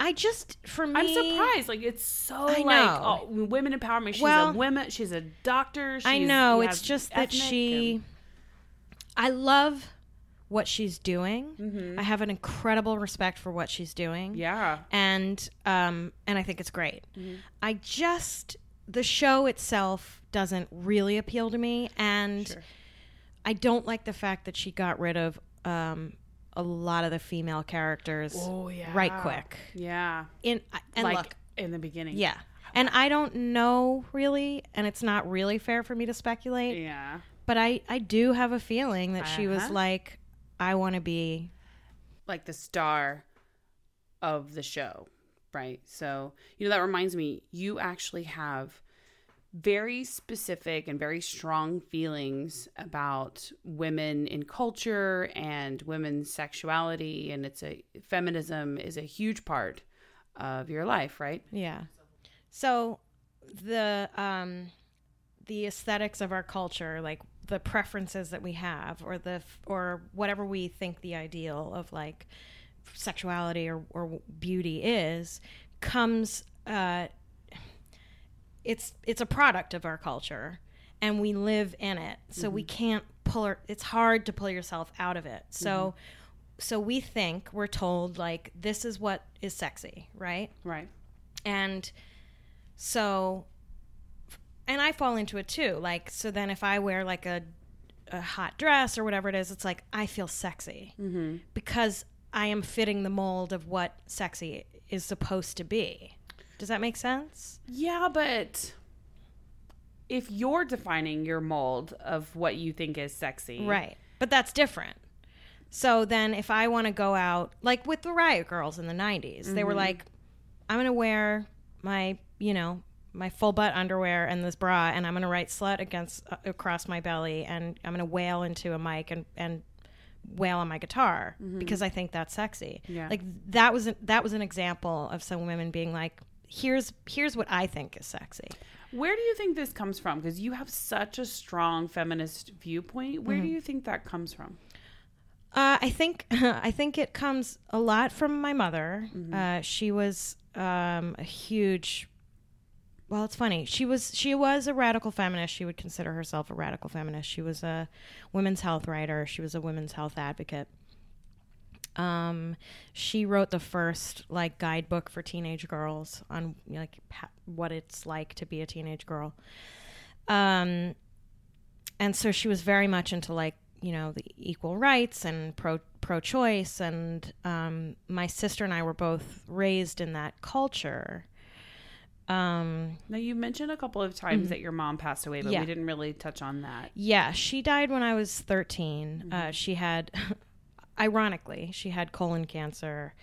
Speaker 6: I just for me,
Speaker 5: I'm surprised. Like it's so
Speaker 6: I
Speaker 5: like
Speaker 6: know.
Speaker 5: oh, women empowerment. She's
Speaker 6: Well,
Speaker 5: a women. She's a doctor. She's,
Speaker 6: I know it's just that she.
Speaker 5: and-
Speaker 6: I love what she's doing.
Speaker 5: Mm-hmm.
Speaker 6: I have an incredible respect for what she's doing.
Speaker 5: yeah.
Speaker 6: and um and I think it's great. I just the show itself doesn't really appeal to me, and I don't like the fact that she got rid of um a lot of the female characters
Speaker 5: Oh yeah.
Speaker 6: right quick.
Speaker 5: Yeah.
Speaker 6: In and
Speaker 5: like
Speaker 6: look,
Speaker 5: in the beginning.
Speaker 6: yeah. And I don't know really, and it's not really fair for me to speculate.
Speaker 5: Yeah.
Speaker 6: But I, I do have a feeling that she was
Speaker 5: Uh-huh.
Speaker 6: like, I want to be
Speaker 5: like the star of the show, right? So, you know, that reminds me, you actually have very specific and very strong feelings about women in culture and women's sexuality and it's a feminism is a huge part of your life, right?
Speaker 6: Yeah. So the um the aesthetics of our culture, like the preferences that we have or the or whatever we think the ideal of like sexuality or, or beauty is comes uh it's it's a product of our culture and we live in it. So we can't pull our, it's hard to pull yourself out of it. So so we think we're told like this is what is sexy, right?
Speaker 5: Right.
Speaker 6: and so and i fall into it too like so then if i wear like a a hot dress or whatever it is it's like i feel sexy mm-hmm. because i am fitting the mold of what sexy is supposed to be does that make sense?
Speaker 5: Yeah, but if you're defining your mold of what you think is sexy,
Speaker 6: right. But that's different. So then if i want to go out like with the riot girls in the 90s they were like i'm gonna wear my you know my full butt underwear and this bra and i'm gonna write slut against uh, across my belly and i'm gonna wail into a mic and and wail on my guitar because i think that's sexy.
Speaker 5: Yeah.
Speaker 6: like that was an, that was an example of some women being like here's here's what i think is sexy
Speaker 5: Where do you think this comes from? Because you have such a strong feminist viewpoint. Where
Speaker 6: Mm-hmm.
Speaker 5: do you think that comes from?
Speaker 6: Uh, I think [laughs] I think it comes a lot from my mother.
Speaker 5: Mm-hmm.
Speaker 6: Uh, she was um, a huge. Well, it's funny. She was she was a radical feminist. She would consider herself a radical feminist. She was a women's health writer. She was a women's health advocate. Um, she wrote the first like guidebook for teenage girls on like ha- what it's like to be a teenage girl. Um, and so she was very much into like you know the equal rights and pro pro choice and um, my sister and I were both raised in that culture. Um,
Speaker 5: Now, you mentioned a couple of times that your mom passed away, but
Speaker 6: Mm-hmm. Yeah.
Speaker 5: we didn't really touch on that.
Speaker 6: yeah, she died when I was 13. Uh, she had, [laughs] ironically, she had colon cancer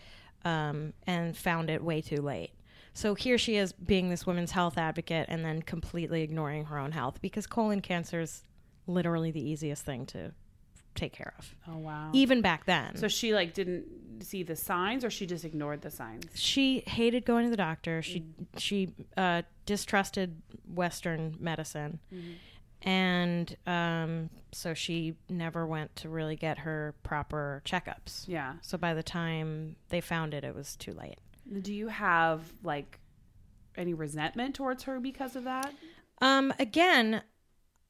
Speaker 6: um, and found it way too late. So here she is being this women's health advocate and then completely ignoring her own health because colon cancer is literally the easiest thing to take care of.
Speaker 5: Oh, wow.
Speaker 6: Even back then.
Speaker 5: So she like didn't see the signs or she just ignored the signs?
Speaker 6: she hated going to the doctor. She she uh, distrusted Western medicine, and um, so she never went to really get her proper checkups.
Speaker 5: Yeah.
Speaker 6: So by the time they found it, it was too late.
Speaker 5: Do you have like any resentment towards her because of that?
Speaker 6: Um, again,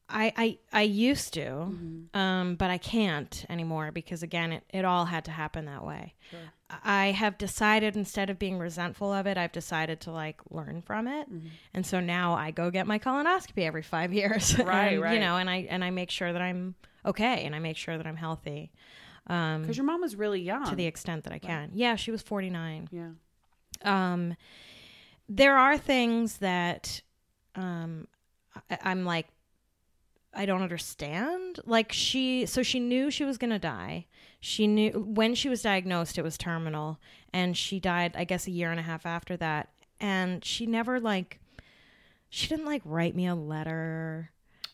Speaker 6: I I, I used to, um, but I can't anymore because again, it, it all had to happen that way. I have decided instead of being resentful of it, I've decided to like learn from it, and so now I go get my colonoscopy every five [laughs] years,
Speaker 5: Right,
Speaker 6: and,
Speaker 5: right.
Speaker 6: You know, and I and I make sure that I'm okay, and I make sure that I'm healthy um,
Speaker 5: Because your mom was really young.
Speaker 6: to the extent that I can. Yeah, she was 49
Speaker 5: yeah.
Speaker 6: um, there are things that um, I, I'm like, I don't understand. Like she, so she knew she was gonna die. She knew when she was diagnosed, it was terminal, and she died, I guess, a year and a half after that. And she never like, she didn't like write me a letter,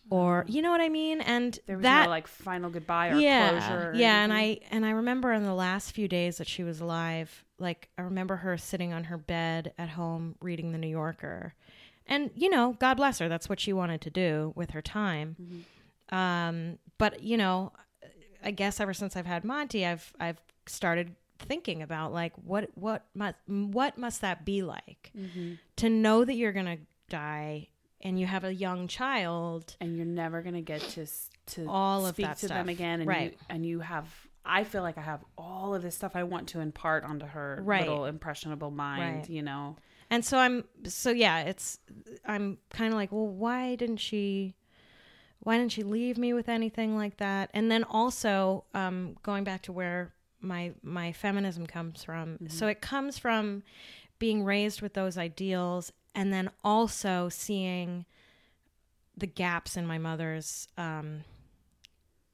Speaker 6: or oh. you know what I mean. And
Speaker 5: There was
Speaker 6: that
Speaker 5: no like final goodbye or
Speaker 6: yeah,
Speaker 5: closure. or
Speaker 6: yeah, and? I and I remember in the last few days that she was alive, like I remember her sitting on her bed at home reading the New Yorker, and you know, God bless her, that's what she wanted to do with her time.
Speaker 5: Mm-hmm.
Speaker 6: Um, but you know, I guess ever since I've had Monty, I've I've started thinking about like what what must what must that be like
Speaker 5: Mm-hmm.
Speaker 6: to know that you're gonna die and you have a young child
Speaker 5: and you're never gonna get to to
Speaker 6: All of
Speaker 5: speak
Speaker 6: that
Speaker 5: to them again, and
Speaker 6: Right.
Speaker 5: you and you have. I feel like I have all of this stuff I want to impart onto her
Speaker 6: Right.
Speaker 5: little impressionable mind.
Speaker 6: Right.
Speaker 5: You know,
Speaker 6: And so I'm so yeah, it's I'm kind of like, well, why didn't she why didn't she leave me with anything like that? And then also um going back to where my my feminism comes from. So it comes from being raised with those ideals and then also seeing the gaps in my mother's um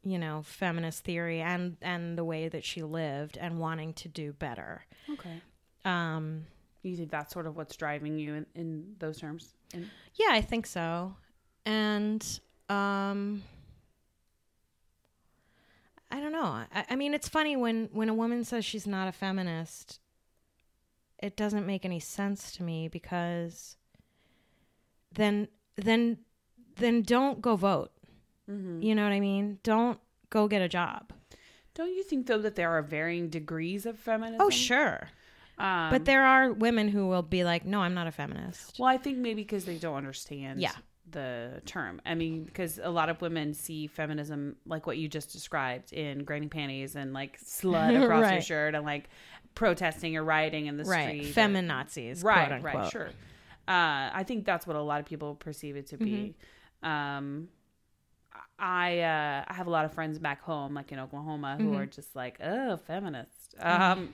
Speaker 6: you know, feminist theory and and the way that she lived and wanting to do better.
Speaker 5: okay.
Speaker 6: Um
Speaker 5: You think that's sort of what's driving you in, in those terms? In,
Speaker 6: Yeah, I think so. And um I don't know. I, I mean, it's funny when when a woman says she's not a feminist. It doesn't make any sense to me because then then then don't go vote. You know what I mean? Don't go get a job.
Speaker 5: don't you think though that there are varying degrees of feminism?
Speaker 6: Oh, sure.
Speaker 5: Um,
Speaker 6: but there are women who will be like, "No, I'm not a feminist."
Speaker 5: Well, I think maybe because they don't understand
Speaker 6: Yeah.
Speaker 5: the term. I mean, because a lot of women see feminism like what you just described in granny panties and like [laughs] slut across your shirt and like protesting or rioting in the
Speaker 6: right.
Speaker 5: street.
Speaker 6: Femin Nazis,
Speaker 5: right, right, sure. Uh, I think that's what a lot of people perceive it to be.
Speaker 6: Mm-hmm.
Speaker 5: Um, I uh, I have a lot of friends back home, like in Oklahoma, who
Speaker 6: Mm-hmm.
Speaker 5: are just like, oh, feminist. Um,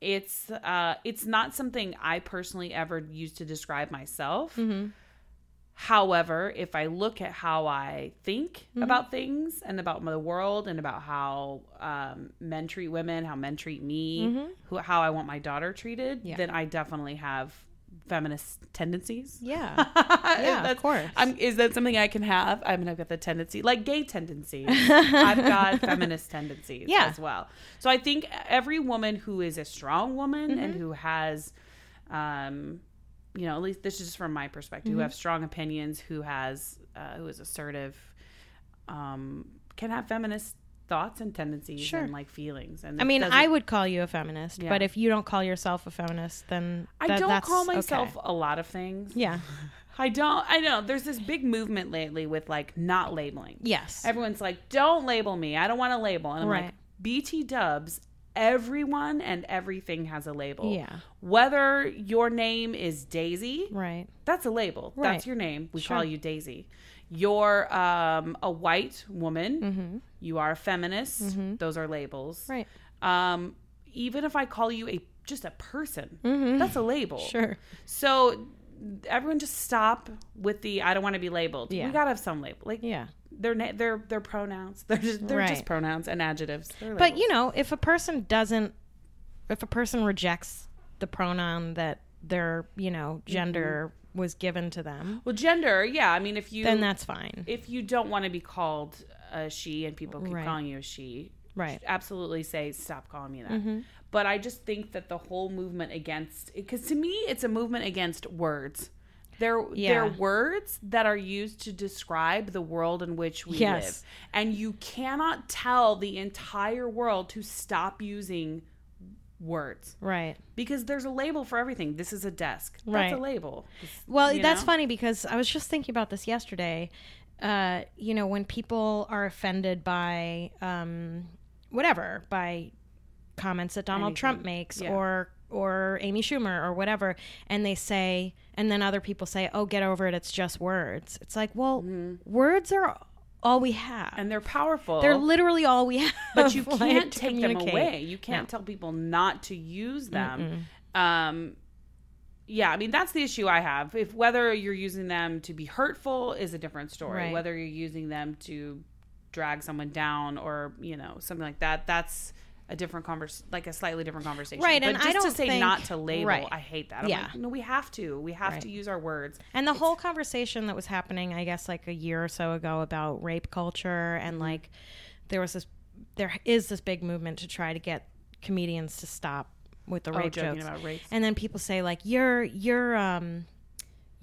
Speaker 5: it's uh, it's not something I personally ever used to describe myself.
Speaker 6: Mm-hmm.
Speaker 5: However, if I look at how I think
Speaker 6: Mm-hmm.
Speaker 5: about things and about the world and about how um, men treat women, how men treat me, who, how I want my daughter treated,
Speaker 6: Mm-hmm. Yeah.
Speaker 5: then I definitely have feminist tendencies.
Speaker 6: Yeah. [laughs]
Speaker 5: yeah,
Speaker 6: of course.
Speaker 5: I'm, is that something I can have? I mean, I've got the tendency, like gay tendencies. [laughs] I've got feminist tendencies
Speaker 6: Yeah.
Speaker 5: as well. So I think every woman who is a strong woman
Speaker 6: Mm-hmm.
Speaker 5: and who has, um, you know, at least this is just from my perspective,
Speaker 6: Mm-hmm.
Speaker 5: who have strong opinions, who has, uh, who is assertive, um, can have feminist thoughts and tendencies
Speaker 6: Sure.
Speaker 5: and like feelings. And
Speaker 6: I mean, I would call you a feminist,
Speaker 5: Yeah.
Speaker 6: but if you don't call yourself a feminist, then
Speaker 5: I don't call
Speaker 6: okay.
Speaker 5: myself a lot of things.
Speaker 6: Yeah.
Speaker 5: I don't. I know there's this big movement lately with like not labeling.
Speaker 6: Yes.
Speaker 5: Everyone's like, don't label me. I don't want to label. And I'm like,
Speaker 6: Right.
Speaker 5: BT dubs, everyone and everything has a label.
Speaker 6: Yeah.
Speaker 5: Whether your name is Daisy,
Speaker 6: right.
Speaker 5: that's a label.
Speaker 6: Right.
Speaker 5: That's your name. We
Speaker 6: Sure.
Speaker 5: call you Daisy. You're um, a white woman.
Speaker 6: Mm-hmm.
Speaker 5: You are a feminist. Those are labels.
Speaker 6: Right.
Speaker 5: Um, even if I call you a just a person, that's a label.
Speaker 6: Mm-hmm. Sure.
Speaker 5: So everyone just stop with the I don't want to be labeled.
Speaker 6: Yeah.
Speaker 5: We gotta have some label. Like
Speaker 6: Yeah.
Speaker 5: they're na- they're they're pronouns. [laughs] They're just they're just pronouns and adjectives.
Speaker 6: But you know, if a person doesn't, if a person rejects the pronoun that their, you know, gender was given to them,
Speaker 5: well, gender, yeah. I mean, if you
Speaker 6: then that's fine.
Speaker 5: if you don't want to be called a she and people keep
Speaker 6: Right.
Speaker 5: calling you a she,
Speaker 6: Right.
Speaker 5: absolutely say stop calling me that.
Speaker 6: Mm-hmm.
Speaker 5: But I just think that the whole movement against because to me it's a movement against words. They're they're words that are used to describe the world in which we
Speaker 6: Yes.
Speaker 5: live. And you cannot tell the entire world to stop using words
Speaker 6: Right.
Speaker 5: because there's a label for everything. This is a desk. That's
Speaker 6: Right.
Speaker 5: a label.
Speaker 6: Well,
Speaker 5: You
Speaker 6: that's
Speaker 5: know?
Speaker 6: funny because I was just thinking about this yesterday. Uh, you know, when people are offended by um, whatever, by comments that Donald
Speaker 5: Anything.
Speaker 6: Trump makes
Speaker 5: Yeah.
Speaker 6: or or Amy Schumer or whatever, and they say, and then other people say, "Oh, get over it. It's just words." It's like, well, words are all we have.
Speaker 5: Mm-hmm. And they're powerful.
Speaker 6: They're literally all we have.
Speaker 5: but you [laughs] can't
Speaker 6: to
Speaker 5: take them away. You can't tell people not to use them. Um, yeah, I mean that's the issue I have. If whether you're using them to be hurtful is a different story.
Speaker 6: Right.
Speaker 5: Whether you're using them to drag someone down or you know something like that, that's a different convers like a slightly different conversation.
Speaker 6: Right,
Speaker 5: But
Speaker 6: and
Speaker 5: just
Speaker 6: I
Speaker 5: to
Speaker 6: don't
Speaker 5: say
Speaker 6: think-
Speaker 5: not to label,
Speaker 6: right.
Speaker 5: I hate that. I'm
Speaker 6: Yeah.
Speaker 5: like, no, we have to. We have
Speaker 6: Right.
Speaker 5: to use our words.
Speaker 6: And the whole conversation that was happening, I guess, like a year or so ago about rape culture, and
Speaker 5: Mm-hmm.
Speaker 6: like there was this, there is this big movement to try to get comedians to stop with the
Speaker 5: Oh,
Speaker 6: rape jokes.
Speaker 5: about rapes.
Speaker 6: And then people say like, "You're you're um,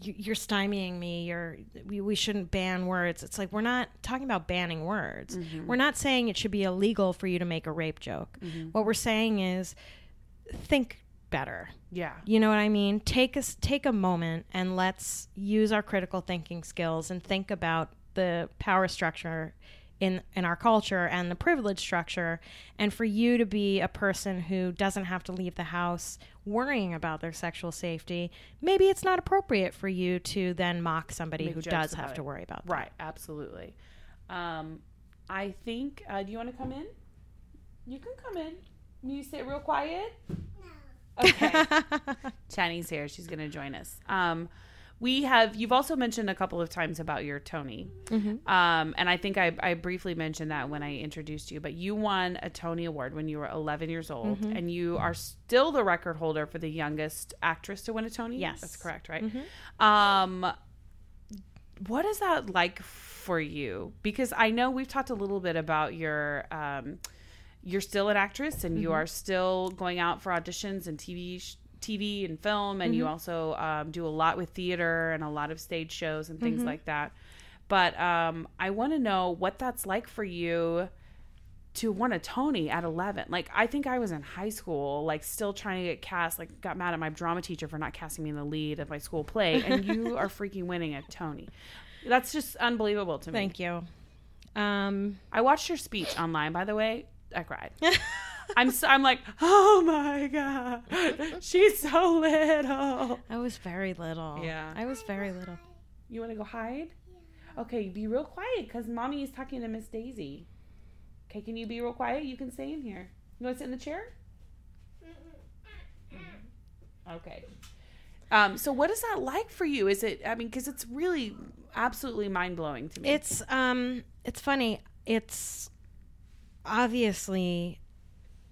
Speaker 6: you- you're stymieing me. You're we, we shouldn't ban words." It's like we're not talking about banning words.
Speaker 5: Mm-hmm.
Speaker 6: We're not saying it should be illegal for you to make a rape joke.
Speaker 5: Mm-hmm.
Speaker 6: What we're saying is, think better.
Speaker 5: Yeah.
Speaker 6: You know what I mean? Take us take a moment and let's use our critical thinking skills and think about the power structure in in our culture and the privilege structure and for you to be a person who doesn't have to leave the house worrying about their sexual safety, maybe it's not appropriate for you to then mock somebody
Speaker 5: Make
Speaker 6: who does have
Speaker 5: it.
Speaker 6: to worry about that.
Speaker 5: Right, absolutely. Um, I think. Uh, do you want to come in? You can come in. Can you sit real quiet? No. Okay. [laughs] Channy's here. She's going to join us. Um, we have. You've also mentioned a couple of times about your Tony,
Speaker 6: Mm-hmm.
Speaker 5: um, and I think I, I briefly mentioned that when I introduced you. But you won a Tony Award when you were 11 years old,
Speaker 6: Mm-hmm.
Speaker 5: and you are still the record holder for the youngest actress to win a Tony.
Speaker 6: Yes. Mm-hmm.
Speaker 5: that's correct, right? Um, what is that like for you because i know we've talked a little bit about your um you're still an actress and you are still going out for auditions and tv sh- tv and film and you also um, do a lot with theater and a lot of stage shows and things like that but um i want to know what that's like for you to win a Tony at 11. Like, I think I was in high school, like, still trying to get cast. Like, got mad at my drama teacher for not casting me in the lead of my school play, and you [laughs] are freaking winning a Tony. That's just unbelievable to me.
Speaker 6: Thank you. Um
Speaker 5: I watched your speech online, by the way. I cried. [laughs] I'm so, I'm like, oh my god, she's so little.
Speaker 6: I was very little.
Speaker 5: Yeah.
Speaker 6: I was very little.
Speaker 5: You want to go hide? Okay, be real quiet because mommy is talking to Miss Daisy. Okay, can you be real quiet? You can stay in here. You want to sit in the chair? Okay. Um, so what is that like for you? Is it? I mean, because it's really absolutely mind blowing to me.
Speaker 6: It's um it's funny. It's obviously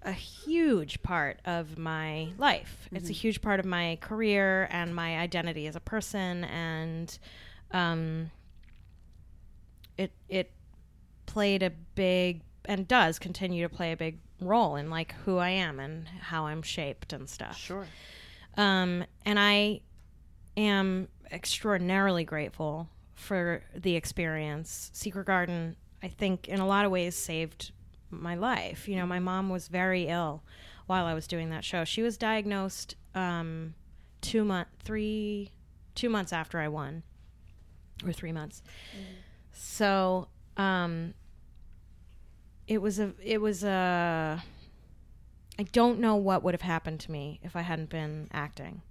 Speaker 6: a huge part of my life. It's a huge part of my career and my identity as a person and um it it played a big and does continue to play a big role in like who I am and how I'm shaped and stuff.
Speaker 5: sure.
Speaker 6: Um, and I, am extraordinarily grateful for the experience. Secret Garden, I think, in a lot of ways saved my life. You know, my mom was very ill while I was doing that show. She was diagnosed um, two month, three, two months after I won, or three months. So um, it was a, it was a. I don't know what would have happened to me if I hadn't been acting.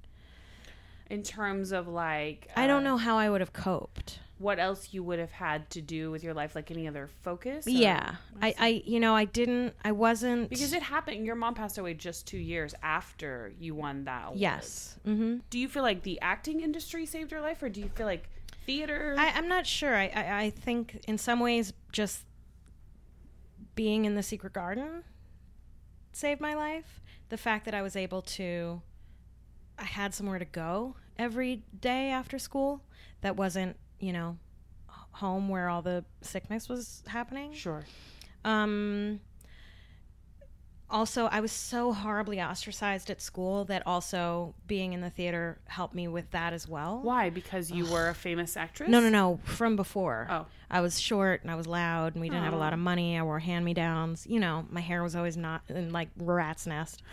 Speaker 5: In terms of like,
Speaker 6: I don't
Speaker 5: uh,
Speaker 6: know how I would have coped.
Speaker 5: What else you would have had to do with your life, like any other focus. or-
Speaker 6: Yeah, I, I, you know, I didn't, I wasn't.
Speaker 5: because it happened. Your mom passed away just two years after you won that award.
Speaker 6: yes, hmm
Speaker 5: Do you feel like the acting industry saved your life, or do you feel like theater?
Speaker 6: I, I'm not sure. I, I, I think in some ways, just being in the secret garden saved my life. The fact that I was able to, I had somewhere to go every day after school that wasn't, you know, home where all the sickness was happening.
Speaker 5: sure.
Speaker 6: Um, also, I was so horribly ostracized at school that also being in the theater helped me with that as well.
Speaker 5: Why? Because you were a famous actress.
Speaker 6: No, no, no. From before.
Speaker 5: Oh.
Speaker 6: I was short and I was loud and we didn't have a lot of money. I wore hand me downs. You know, my hair was always not in like rat's nest. [sighs]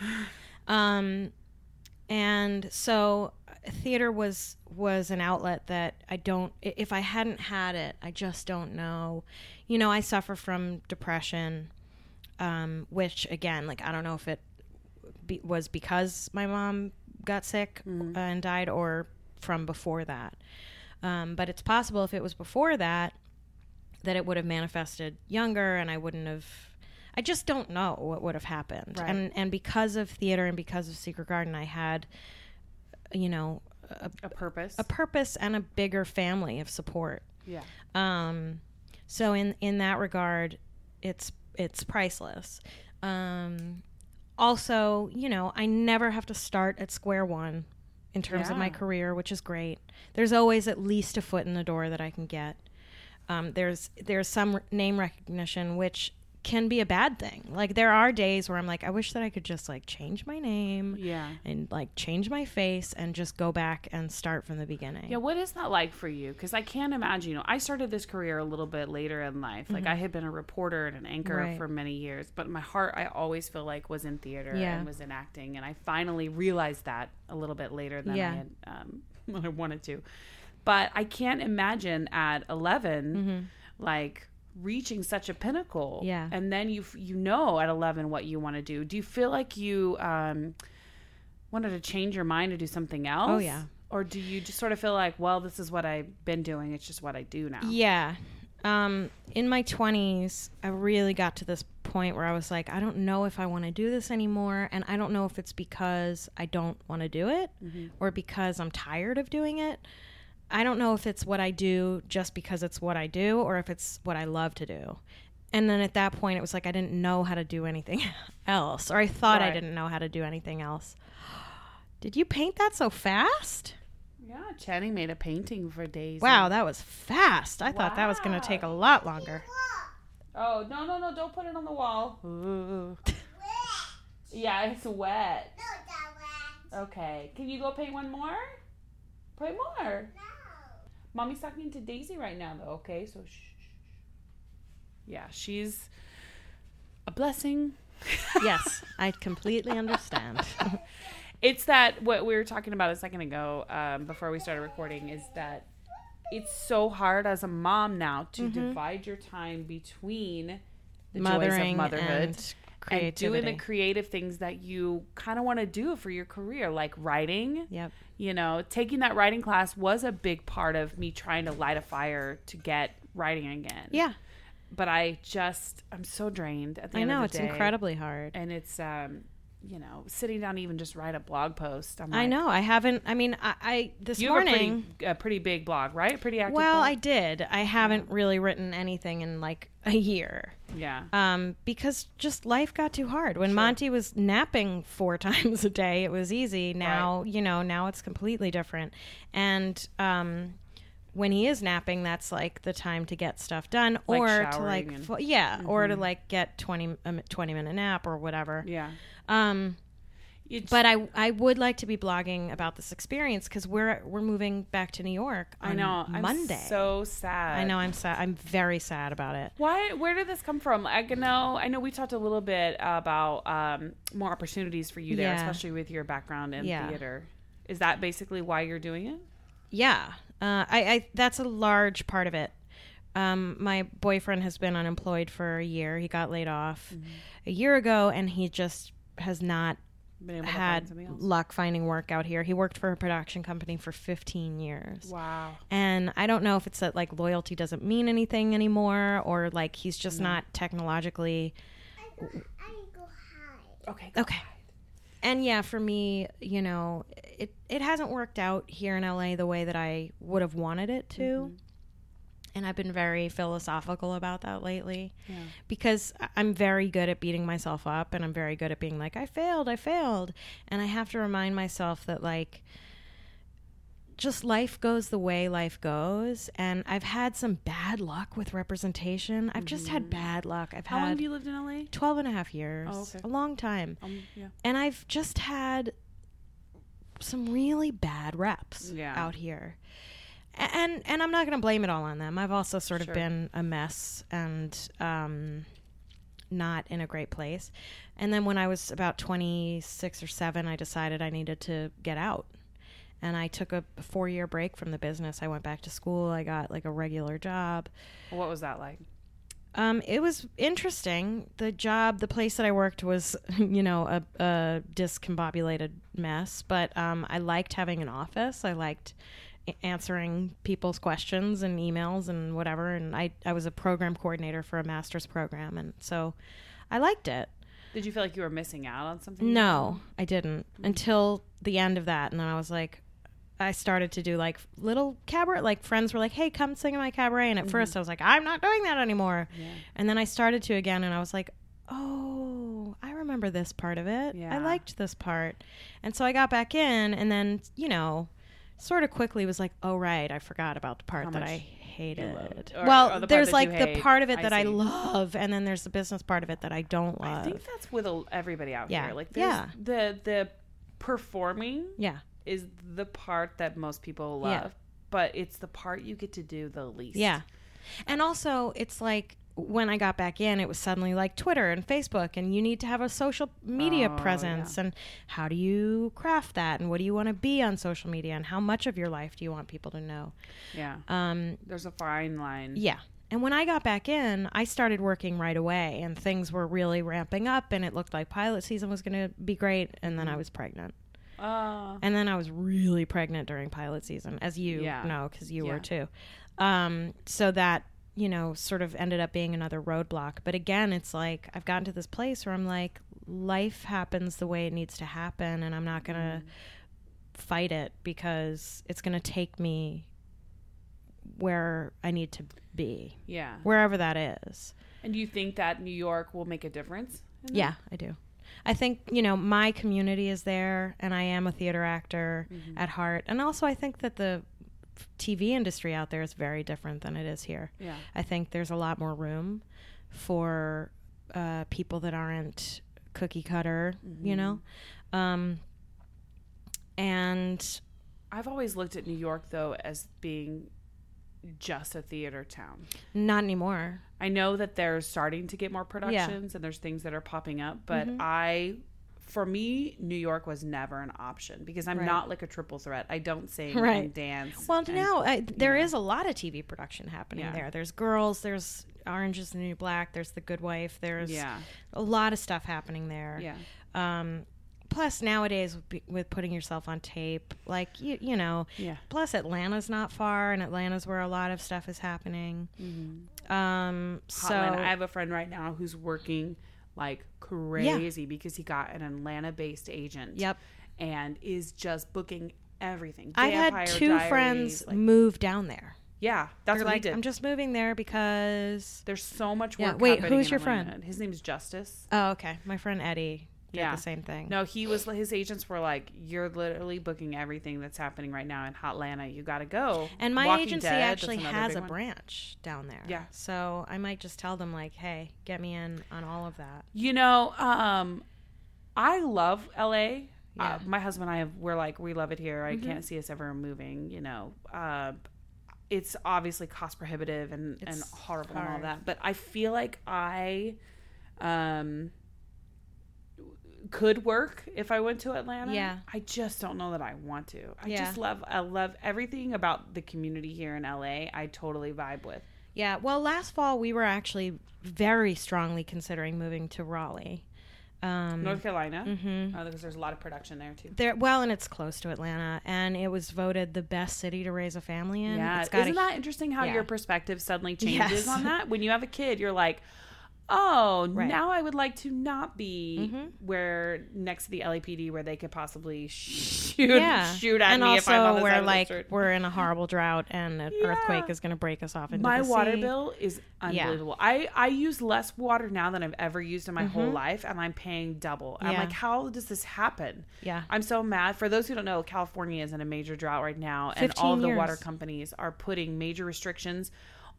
Speaker 6: Um, and so theater was was an outlet that I don't. If I hadn't had it, I just don't know. You know, I suffer from depression, um, which again, like I don't know if it be, was because my mom got sick uh, and died or from before that. Um, but it's possible if it was before that, that it would have manifested younger and I wouldn't have. I just don't know what would have happened.
Speaker 5: Right.
Speaker 6: And and because of theater and because of Secret Garden, I had, you know, a,
Speaker 5: A purpose.
Speaker 6: a purpose and a bigger family of support.
Speaker 5: yeah.
Speaker 6: Um, so in in that regard, it's it's priceless. Um, also, you know, I never have to start at square one in terms of my career, which is great. There's always at least a foot in the door that I can get. Um, there's there's some r- name recognition which can be a bad thing. Like there are days where I'm like, I wish that I could just like change my name
Speaker 5: Yeah.
Speaker 6: and like change my face and just go back and start from the beginning.
Speaker 5: Yeah, what is that like for you? Because I can't imagine. You know, I started this career a little bit later in life. Like I had been a reporter and an anchor
Speaker 6: Mm-hmm. Right.
Speaker 5: for many years, but my heart, I always feel like, was in theater
Speaker 6: Yeah.
Speaker 5: and was in acting, and I finally realized that a little bit later than
Speaker 6: Yeah.
Speaker 5: I had um, [laughs] I wanted to. But I can't imagine at 11 like reaching such a pinnacle.
Speaker 6: Mm-hmm. Yeah.
Speaker 5: and then you you know at eleven what you want to do. Do you feel like you um, wanted to change your mind to do something else?
Speaker 6: Oh, yeah.
Speaker 5: Or do you just sort of feel like, well, this is what I've been doing. It's just what I do now.
Speaker 6: Yeah. Um, in my 20s, I really got to this point where I was like, I don't know if I want to do this anymore. And I don't know if it's because I don't want to do it or because I'm tired of doing it. I don't know if it's what I do just because it's what I do or if it's what I love to do. And then at that point, it was like I didn't know how to do anything [laughs] else, or I thought I didn't know how to do anything else. [gasps] Did you paint that so fast?
Speaker 5: Yeah, Channing made a painting for days.
Speaker 6: Wow, that was fast. I thought that was going to take a lot longer.
Speaker 5: Oh no no no! Don't put it on the wall. [laughs] yeah, it's wet. No, it's wet. Okay, can you go paint one more? Paint more. No. Mommy's talking to Daisy right now, though. Okay, so shh. Yeah, she's a blessing. [laughs]
Speaker 6: yes, I completely understand. [laughs]
Speaker 5: it's that what we were talking about a second ago um, before we started recording is that it's so hard as a mom now to divide your time between the joys of
Speaker 6: Mm-hmm. Mothering
Speaker 5: motherhood
Speaker 6: and
Speaker 5: and doing the creative things that you kind of want to do for your career, like writing.
Speaker 6: Yep.
Speaker 5: You know, taking that writing class was a big part of me trying to light a fire to get writing again.
Speaker 6: Yeah,
Speaker 5: But I just, I'm so drained at the
Speaker 6: I
Speaker 5: end
Speaker 6: know
Speaker 5: of
Speaker 6: it's
Speaker 5: the day.
Speaker 6: incredibly hard.
Speaker 5: And it's, um, you know, sitting down to even just write a blog post. I'm
Speaker 6: I know. I haven't. I mean, I, I this
Speaker 5: You
Speaker 6: morning.
Speaker 5: a pretty, a pretty big blog, right? Pretty active.
Speaker 6: well,
Speaker 5: blog?
Speaker 6: I did. I haven't really written anything in like a year.
Speaker 5: yeah.
Speaker 6: Um, because just life got too hard. When Monty was napping four [laughs] times a day, it was easy. Now, you know, now it's completely different. And um, when he is napping, that's like the time to get stuff done,
Speaker 5: Like
Speaker 6: or to like,
Speaker 5: and-
Speaker 6: fo- yeah, or to like get 20, a mi- 20 minute nap or whatever.
Speaker 5: Yeah.
Speaker 6: Um,
Speaker 5: It's-
Speaker 6: but I I would like to be blogging about this experience because we're we're moving back to New York.
Speaker 5: I
Speaker 6: on
Speaker 5: know. I'm
Speaker 6: Monday.
Speaker 5: so sad.
Speaker 6: I know I'm sad. I'm very sad about it.
Speaker 5: Why? Where did this come from? I know. I know we talked a little bit about um, more opportunities for you there,
Speaker 6: Yeah.
Speaker 5: especially with your background in
Speaker 6: Yeah.
Speaker 5: theater. Is that basically why you're doing it?
Speaker 6: Yeah, uh, I, I that's a large part of it. Um, my boyfriend has been unemployed for a year. He got laid off
Speaker 5: Mm-hmm.
Speaker 6: a year ago, and he just has not
Speaker 5: Been able to find
Speaker 6: had
Speaker 5: something else.
Speaker 6: luck finding work out here. He worked for a production company for 15 years.
Speaker 5: Wow.
Speaker 6: And I don't know if it's that like loyalty doesn't mean anything anymore or like he's just not technologically I go, I go
Speaker 5: Okay.
Speaker 6: okay. And yeah, for me, you know, it it hasn't worked out here in LA the way that I would have wanted it to. Mm-hmm. And I've been very philosophical about that lately because I- I'm very good at beating myself up and I'm very good at being like, I failed, I failed. And I have to remind myself that, like, just life goes the way life goes. And I've had some bad luck with representation. I've just had bad luck. I've
Speaker 5: How long
Speaker 6: had
Speaker 5: have you lived in LA?
Speaker 6: 12 and a half years,
Speaker 5: Oh, okay.
Speaker 6: a long time.
Speaker 5: Um, yeah.
Speaker 6: And I've just had some really bad reps
Speaker 5: Yeah.
Speaker 6: out here. And and I'm not going to blame it all on them. I've also sort
Speaker 5: Sure.
Speaker 6: of been a mess and um, not in a great place. And then when I was about 26 or 7, I decided I needed to get out. And I took a 4-year break from the business. I went back to school. I got like a regular job.
Speaker 5: What was that like?
Speaker 6: Um, it was interesting. The job, the place that I worked was, [laughs] you know, a, a discombobulated mess. But um, I liked having an office. I liked answering people's questions and emails and whatever. And I, I was a program coordinator for a master's program, and so I liked it.
Speaker 5: Did you feel like you were missing out on something?
Speaker 6: No, I didn't until the end of that, and then I was like, I started to do like little cabaret. Like friends were like, "Hey, come sing in my cabaret," and at mm-hmm. first I was like, "I'm not doing that anymore." And then I started to again, and I was like, "Oh, I remember this part of it.
Speaker 5: Yeah.
Speaker 6: I liked this part," and so I got back in, and then you know, sort of quickly was like, "Oh right, I forgot about the part
Speaker 5: How
Speaker 6: that I hated."
Speaker 5: Or-
Speaker 6: well,
Speaker 5: or the
Speaker 6: there's like the part of it that I
Speaker 5: see.
Speaker 6: love, and then there's the business part of it that I don't love.
Speaker 5: I think that's with everybody out
Speaker 6: Yeah.
Speaker 5: here. Like,
Speaker 6: Yeah.
Speaker 5: the the performing
Speaker 6: yeah.
Speaker 5: Is the part that most people love,
Speaker 6: Yeah.
Speaker 5: but it's the part you get to do the least.
Speaker 6: Yeah. And also, it's like when I got back in, it was suddenly like Twitter and Facebook, and you need to have a social media
Speaker 5: Oh,
Speaker 6: presence. And how do you craft that? And what do you want to be on social media? And how much of your life do you want people to know?
Speaker 5: yeah.
Speaker 6: Um,
Speaker 5: There's a fine line.
Speaker 6: yeah. And when I got back in, I started working right away, and things were really ramping up, and it looked like pilot season was going to be great. And then I was pregnant.
Speaker 5: Uh,
Speaker 6: And then I was really pregnant during pilot season, as you
Speaker 5: Yeah.
Speaker 6: know, because you
Speaker 5: Yeah.
Speaker 6: were too. Um, so that, you know, sort of ended up being another roadblock. But again, it's like I've gotten to this place where I'm like, life happens the way it needs to happen, and I'm not going to fight it because it's going to take me where I need to be,
Speaker 5: yeah.
Speaker 6: wherever that is.
Speaker 5: And do you think that New York will make a difference?
Speaker 6: Yeah, I do. I think, you know, my community is there and I am a theater actor
Speaker 5: Mm-hmm.
Speaker 6: at heart. And also I think that the TV industry out there is very different than it is here.
Speaker 5: Yeah.
Speaker 6: I think there's a lot more room for uh, people that aren't cookie cutter, you know?
Speaker 5: Mm-hmm.
Speaker 6: Um, and
Speaker 5: I've always looked at New York though as being just a theater town.
Speaker 6: not anymore.
Speaker 5: I know that they're starting to get more productions and there's things that are popping up, but
Speaker 6: Mm-hmm.
Speaker 5: I for me, New York was never an option because I'm
Speaker 6: Right.
Speaker 5: not like a triple threat. I don't sing
Speaker 6: Right.
Speaker 5: and dance.
Speaker 6: Well,
Speaker 5: and-
Speaker 6: now I, there is a lot of TV production happening
Speaker 5: Yeah.
Speaker 6: there. There's Girls, there's Orange is the New Black, there's The Good Wife, there's
Speaker 5: Yeah.
Speaker 6: a lot of stuff happening there.
Speaker 5: Yeah.
Speaker 6: Um, plus nowadays with, putting yourself on tape, like you, you know.
Speaker 5: Yeah.
Speaker 6: Plus Atlanta's not far, and Atlanta's where a lot of stuff is happening. Um, so
Speaker 5: Hotline. I have a friend right now who's working like crazy because he got an Atlanta-based agent.
Speaker 6: Yep.
Speaker 5: And is just booking everything.
Speaker 6: I've had two
Speaker 5: Diaries,
Speaker 6: friends
Speaker 5: like-
Speaker 6: move down there.
Speaker 5: yeah, that's
Speaker 6: They're
Speaker 5: what
Speaker 6: like,
Speaker 5: did.
Speaker 6: I'm just moving there because.
Speaker 5: There's so much work.
Speaker 6: Yeah,
Speaker 5: wait,
Speaker 6: who's your friend?
Speaker 5: His name's Justice.
Speaker 6: Oh, okay. My friend Eddie did
Speaker 5: Yeah.
Speaker 6: the same thing.
Speaker 5: No, he was. His agents were like, "You're literally booking everything that's happening right now in Hotlanta. You got to go."
Speaker 6: And my
Speaker 5: Walking
Speaker 6: agency
Speaker 5: Dead,
Speaker 6: actually has a
Speaker 5: one.
Speaker 6: branch down there.
Speaker 5: Yeah.
Speaker 6: So I might just tell them like, "Hey, get me in on all of that."
Speaker 5: You know, um, I love LA Uh, my husband and I have, we're like we love it here. I can't see us ever moving. You know, uh, it's obviously cost prohibitive and and
Speaker 6: It's
Speaker 5: horrible and all that. But I feel like I, um, could work if I went to Atlanta.
Speaker 6: Yeah.
Speaker 5: I just don't know that I want to. I
Speaker 6: Yeah.
Speaker 5: just love I love everything about the community here in LA. I totally vibe with.
Speaker 6: Yeah. Well, last fall we were actually very strongly considering moving to Raleigh. Um,
Speaker 5: North Carolina, mm-hmm. uh, because there's a lot of production there too.
Speaker 6: there, well, and it's close to Atlanta, and it was voted the best city to raise a family in.
Speaker 5: Yeah,
Speaker 6: It's got
Speaker 5: isn't
Speaker 6: a-
Speaker 5: that interesting how
Speaker 6: yeah.
Speaker 5: your perspective suddenly changes
Speaker 6: Yes.
Speaker 5: on that? When you have a kid, you're like, oh,
Speaker 6: Right.
Speaker 5: now I would like to not be
Speaker 6: Mm-hmm.
Speaker 5: where next to the LAPD where they could possibly [laughs] shoot
Speaker 6: yeah.
Speaker 5: shoot at
Speaker 6: and
Speaker 5: me
Speaker 6: also
Speaker 5: if I'm on the
Speaker 6: we're
Speaker 5: side of the
Speaker 6: like we're in a horrible drought, and an
Speaker 5: Yeah.
Speaker 6: earthquake is going to break us off into
Speaker 5: My water
Speaker 6: sea.
Speaker 5: bill is
Speaker 6: Yeah.
Speaker 5: unbelievable. I I use less water now than I've ever used in my whole life, and I'm paying double. I'm
Speaker 6: Mm-hmm.
Speaker 5: Like, how does this happen?
Speaker 6: Yeah.
Speaker 5: I'm so mad. For those who don't know, California is in a major drought right now, and all of the water companies are putting major restrictions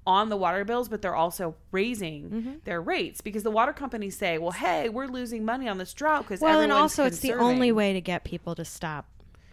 Speaker 5: on the water bills, but they're also raising
Speaker 6: Mm-hmm.
Speaker 5: their rates because the water companies say, "Well, hey, we're losing money on this drought because
Speaker 6: Well, and also it's the only way to get people to stop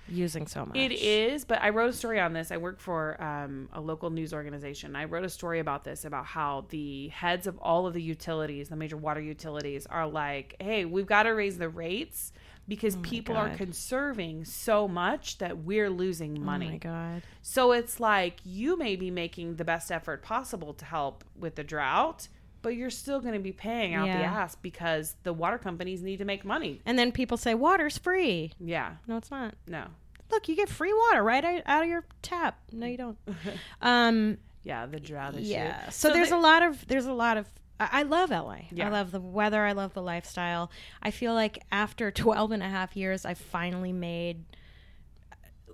Speaker 6: using so much.
Speaker 5: It is, but I wrote a story on this. I work for um, a local news organization. I wrote a story about this about how the heads of all of the utilities, the major water utilities, are like, "Hey, we've got to raise the rates because people are conserving so much that we're losing money."
Speaker 6: Oh my god.
Speaker 5: So it's like you may be making the best effort possible to help with the drought, but you're still going to be paying out the ass because the water companies need to make money.
Speaker 6: And then people say water's free.
Speaker 5: Yeah,
Speaker 6: No, it's not.
Speaker 5: no.
Speaker 6: Look, you get free water right out- of your tap. No, you don't. [laughs] um,
Speaker 5: Yeah, the drought issue.
Speaker 6: yeah. So, there's
Speaker 5: the-
Speaker 6: a lot of there's a lot of I, love LA.
Speaker 5: Yeah.
Speaker 6: I love the weather. I love the lifestyle. I feel like after [laughs] 12 and a half years, I finally made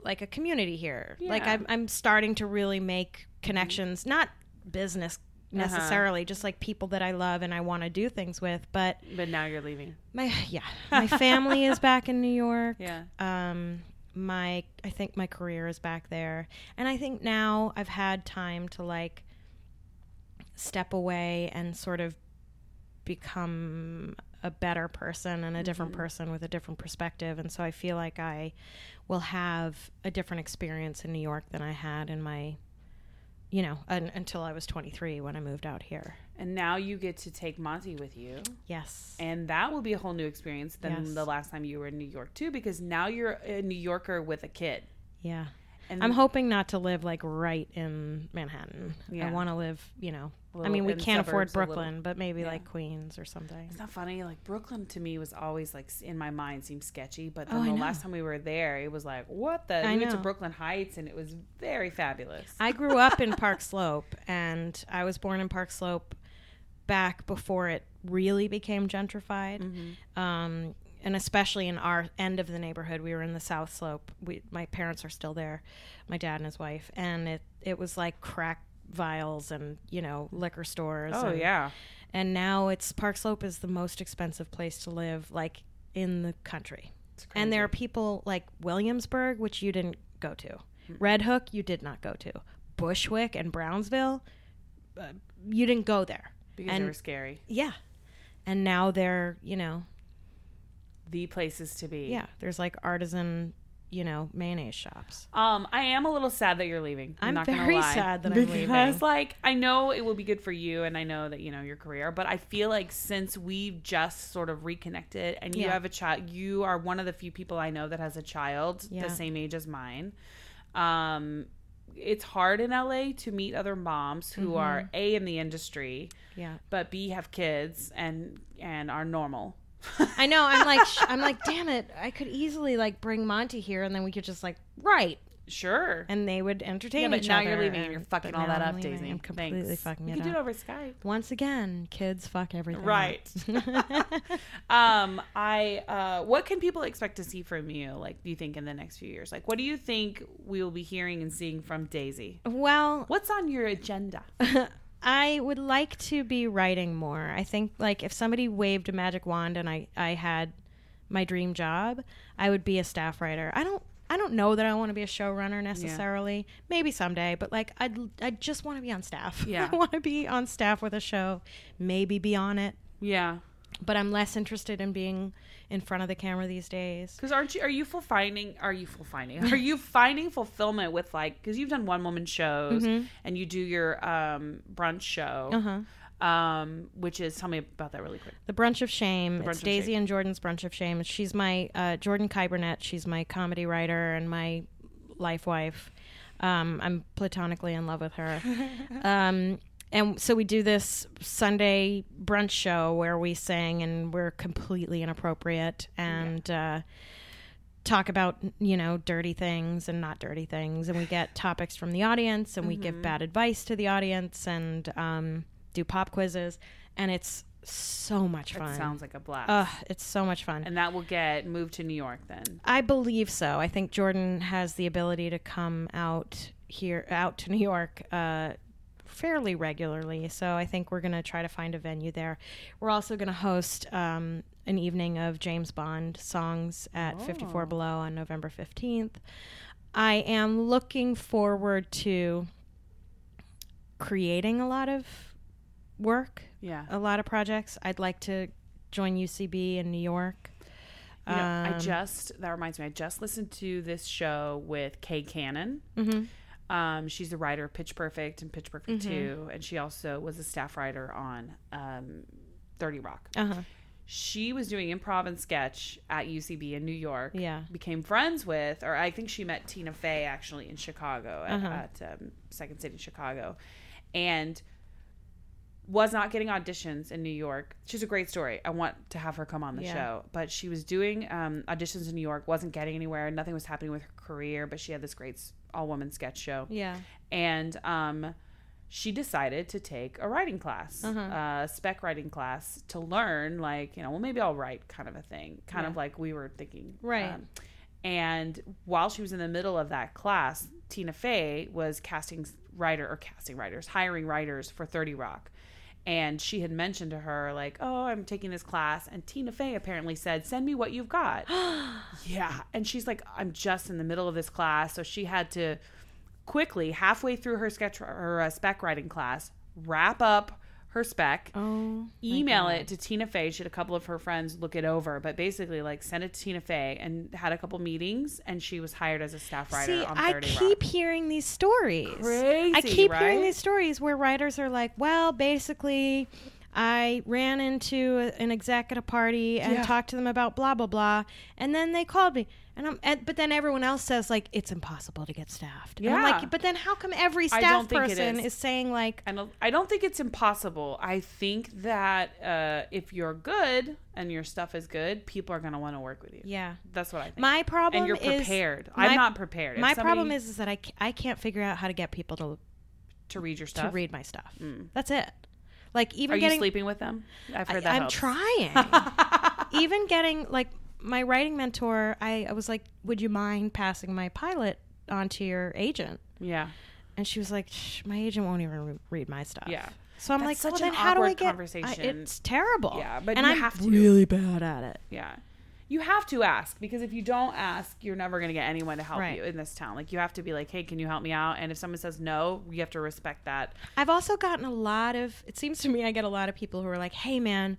Speaker 6: like a community here. Like I'm, I'm starting to really make connections, not business
Speaker 5: Uh-huh.
Speaker 6: necessarily, just like people that I love and I want to do things with. But
Speaker 5: But now you're leaving.
Speaker 6: my yeah, [laughs] my family is back in New York.
Speaker 5: Yeah.
Speaker 6: Um, my I think my career is back there, and I think now I've had time to like step away and sort of become a better person and a different mm-hmm. person with a different perspective and so I feel like I will have a different experience in New York than I had in my you know un- until I was 23 when I moved out here.
Speaker 5: And now you get to take Monty with you.
Speaker 6: Yes.
Speaker 5: And that will be a whole new experience than
Speaker 6: Yes.
Speaker 5: the last time you were in New York, too, because now you're a New Yorker with a kid.
Speaker 6: Yeah.
Speaker 5: And
Speaker 6: I'm hoping not to live like right in Manhattan.
Speaker 5: Yeah.
Speaker 6: I want to live, you know. I mean, we can't afford Brooklyn, but maybe
Speaker 5: yeah.
Speaker 6: like Queens or something.
Speaker 5: It's not funny. Like Brooklyn to me was always like in my mind seemed sketchy, but
Speaker 6: Oh,
Speaker 5: then
Speaker 6: I
Speaker 5: the
Speaker 6: know.
Speaker 5: last time we were there, it was like, what the?
Speaker 6: I
Speaker 5: we went to. Brooklyn Heights and it was very fabulous.
Speaker 6: I grew up in Park Slope, [laughs] and I was born in Park Slope back before it really became gentrified.
Speaker 5: Mm-hmm.
Speaker 6: Um, and especially in our end of the neighborhood, we were in the South Slope. We, my parents are still there, my dad and his wife, and it it was like crack vials and you know liquor stores.
Speaker 5: oh
Speaker 6: and,
Speaker 5: yeah,
Speaker 6: and now it's Park Slope is the most expensive place to live, like in the country. And there are people like Williamsburg, which you didn't go to, Red Hook, you did not go to, Bushwick and Brownsville, uh, you didn't go there.
Speaker 5: because
Speaker 6: and
Speaker 5: they were scary.
Speaker 6: yeah, and now they're you know
Speaker 5: The places to be.
Speaker 6: yeah, there's like artisan you know mayonnaise shops.
Speaker 5: Um, I am a little sad that you're leaving. I'm,
Speaker 6: I'm
Speaker 5: not
Speaker 6: very
Speaker 5: gonna lie.
Speaker 6: sad that I'm
Speaker 5: because,
Speaker 6: leaving.
Speaker 5: Because like, I know it will be good for you, and I know that you know your career, but I feel like since we've just sort of reconnected, and you
Speaker 6: Yeah.
Speaker 5: have a child, you are one of the few people I know that has a child
Speaker 6: Yeah.
Speaker 5: the same age as mine. Um, it's hard in LA to meet other moms who
Speaker 6: Mm-hmm.
Speaker 5: are a in the industry,
Speaker 6: Yeah,
Speaker 5: but b have kids and and are normal.
Speaker 6: I know. I'm like sh- I'm like damn it. I could easily like bring Monty here, and then we could just like right
Speaker 5: Sure.
Speaker 6: and they would entertain
Speaker 5: yeah, but
Speaker 6: each
Speaker 5: now
Speaker 6: other.
Speaker 5: you're leaving and you're fucking
Speaker 6: but
Speaker 5: all
Speaker 6: now
Speaker 5: that up. Daisy.
Speaker 6: I'm completely
Speaker 5: Thanks.
Speaker 6: fucking
Speaker 5: You can do it over Skype.
Speaker 6: Once again, kids fuck everything.
Speaker 5: Right. [laughs] [laughs] um, I uh, what can people expect to see from you? Like, do you think in the next few years? Like, what do you think we will be hearing and seeing from Daisy?
Speaker 6: well,
Speaker 5: What's on your agenda? [laughs]
Speaker 6: I would like to be writing more. I think like if somebody waved a magic wand and I I had my dream job, I would be a staff writer. I don't I don't know that I want to be a showrunner necessarily. Maybe someday, but like I'd I just want to be on staff. [laughs]
Speaker 5: Yeah.
Speaker 6: I want to be on staff with a show, maybe be on it.
Speaker 5: Yeah.
Speaker 6: But I'm less interested in being in front of the camera these days.
Speaker 5: Because aren't you? Are you full finding? Are you full finding? [laughs] Are you finding fulfillment with like? Because you've done one woman shows
Speaker 6: Mm-hmm.
Speaker 5: and you do your um, brunch show,
Speaker 6: Uh-huh.
Speaker 5: um, which is tell me about that really quick.
Speaker 6: The Brunch of Shame.
Speaker 5: Brunch
Speaker 6: it's
Speaker 5: of
Speaker 6: Daisy
Speaker 5: Shame.
Speaker 6: and Jordan's Brunch of Shame. She's my uh, Jordan Kai Burnett. She's my comedy writer and my life wife. Um, I'm platonically in love with her. [laughs] um, and so we do this Sunday brunch show where we sing and we're completely inappropriate and uh, talk about you know dirty things and not dirty things, and we get [sighs] topics from the audience and we
Speaker 5: Mm-hmm.
Speaker 6: give bad advice to the audience and um, do pop quizzes, and it's so much fun.
Speaker 5: sounds like a blast.
Speaker 6: Ugh, it's so much fun.
Speaker 5: and that will get moved to New York then.
Speaker 6: I believe so. I think Jordan has the ability to come out here, out to New York, uh, fairly regularly. So I think we're going to try to find a venue there. We're also going to host um, an evening of James Bond songs at 54 Below on November 15th. I am looking forward to creating a lot of work,
Speaker 5: Yeah.
Speaker 6: a lot of projects. I'd like to join UCB in New York.
Speaker 5: You know, I
Speaker 6: Um,
Speaker 5: just that reminds me. I just listened to this show with Kay Cannon.
Speaker 6: Mm-hmm.
Speaker 5: Um, she's the writer of Pitch Perfect and Pitch Perfect Two, and she also was a staff writer on um, Thirty Rock.
Speaker 6: Uh-huh.
Speaker 5: She was doing improv and sketch at UCB in New York.
Speaker 6: Yeah.
Speaker 5: became friends with, or I think she met Tina Fey actually in Chicago at,
Speaker 6: Uh-huh.
Speaker 5: at um, Second City, Chicago, and was not getting auditions in New York. She's a great story. I want to have her come on the
Speaker 6: Yeah.
Speaker 5: show. But she was doing um, auditions in New York, wasn't getting anywhere. Nothing was happening with her career, but she had this great all woman sketch show.
Speaker 6: Yeah.
Speaker 5: And um, she decided to take a writing class,
Speaker 6: Uh-huh.
Speaker 5: a spec writing class to learn, like, you know, well, maybe I'll write kind of a thing, kind of like we were thinking.
Speaker 6: Right.
Speaker 5: Um, and while she was in the middle of that class, Tina Fey was casting writer or casting writers, hiring writers for 30 Rock. And she had mentioned to her, like, oh, I'm taking this class. And Tina Fey apparently said, send me what you've got. [gasps] yeah. And she's like, I'm just in the middle of this class. So she had to quickly, halfway through her sketch, her uh, spec writing class, wrap up her spec
Speaker 6: Oh.
Speaker 5: email it to Tina Fey. She had a couple of her friends look it over, but basically like send it to Tina Fey and had a couple meetings and she was hired as a staff writer
Speaker 6: See,
Speaker 5: on
Speaker 6: I keep
Speaker 5: Rock.
Speaker 6: hearing these stories. I
Speaker 5: Crazy,
Speaker 6: keep hearing these stories where writers are like, "Well, basically, I ran into a- an exec at a party and
Speaker 5: Yeah.
Speaker 6: talked to them about blah blah blah, and then they called me." And I'm, and, but then everyone else says like it's impossible to get staffed. And I'm
Speaker 5: Yeah.
Speaker 6: like, but then how come every staff
Speaker 5: don't think it
Speaker 6: person
Speaker 5: is.
Speaker 6: is saying like,
Speaker 5: I don't, I don't think it's impossible. I think that uh, if you're good and your stuff is good, people are going to want to work with you.
Speaker 6: yeah.
Speaker 5: That's what I think.
Speaker 6: My problem
Speaker 5: and you're prepared.
Speaker 6: my-
Speaker 5: I'm not prepared. If
Speaker 6: My
Speaker 5: somebody-
Speaker 6: problem is, is that I, I can't figure out how to get people to
Speaker 5: to read your stuff to
Speaker 6: read my stuff. That's it. Like even
Speaker 5: Are you sleeping with them? I've heard
Speaker 6: I,
Speaker 5: that
Speaker 6: I'm
Speaker 5: helps.
Speaker 6: trying. [laughs] Even getting like my writing mentor, I, I was like, "Would you mind passing my pilot on to your agent?"
Speaker 5: Yeah.
Speaker 6: And she was like, Shh, "My agent won't even re- read my stuff."
Speaker 5: Yeah.
Speaker 6: So I'm
Speaker 5: That's
Speaker 6: like,
Speaker 5: such
Speaker 6: "Well, then
Speaker 5: an
Speaker 6: how do I get?" I-
Speaker 5: conversation.
Speaker 6: it's terrible.
Speaker 5: Yeah, but
Speaker 6: and I'm
Speaker 5: have to.
Speaker 6: really bad at it.
Speaker 5: Yeah. You have to ask because if you don't ask, you're never going to get anyone to help
Speaker 6: Right.
Speaker 5: you in this town. Like you have to be like, "Hey, can you help me out?" And if someone says no, you have to respect that.
Speaker 6: I've also gotten a lot of. It seems to me I get a lot of people who are like, "Hey, man."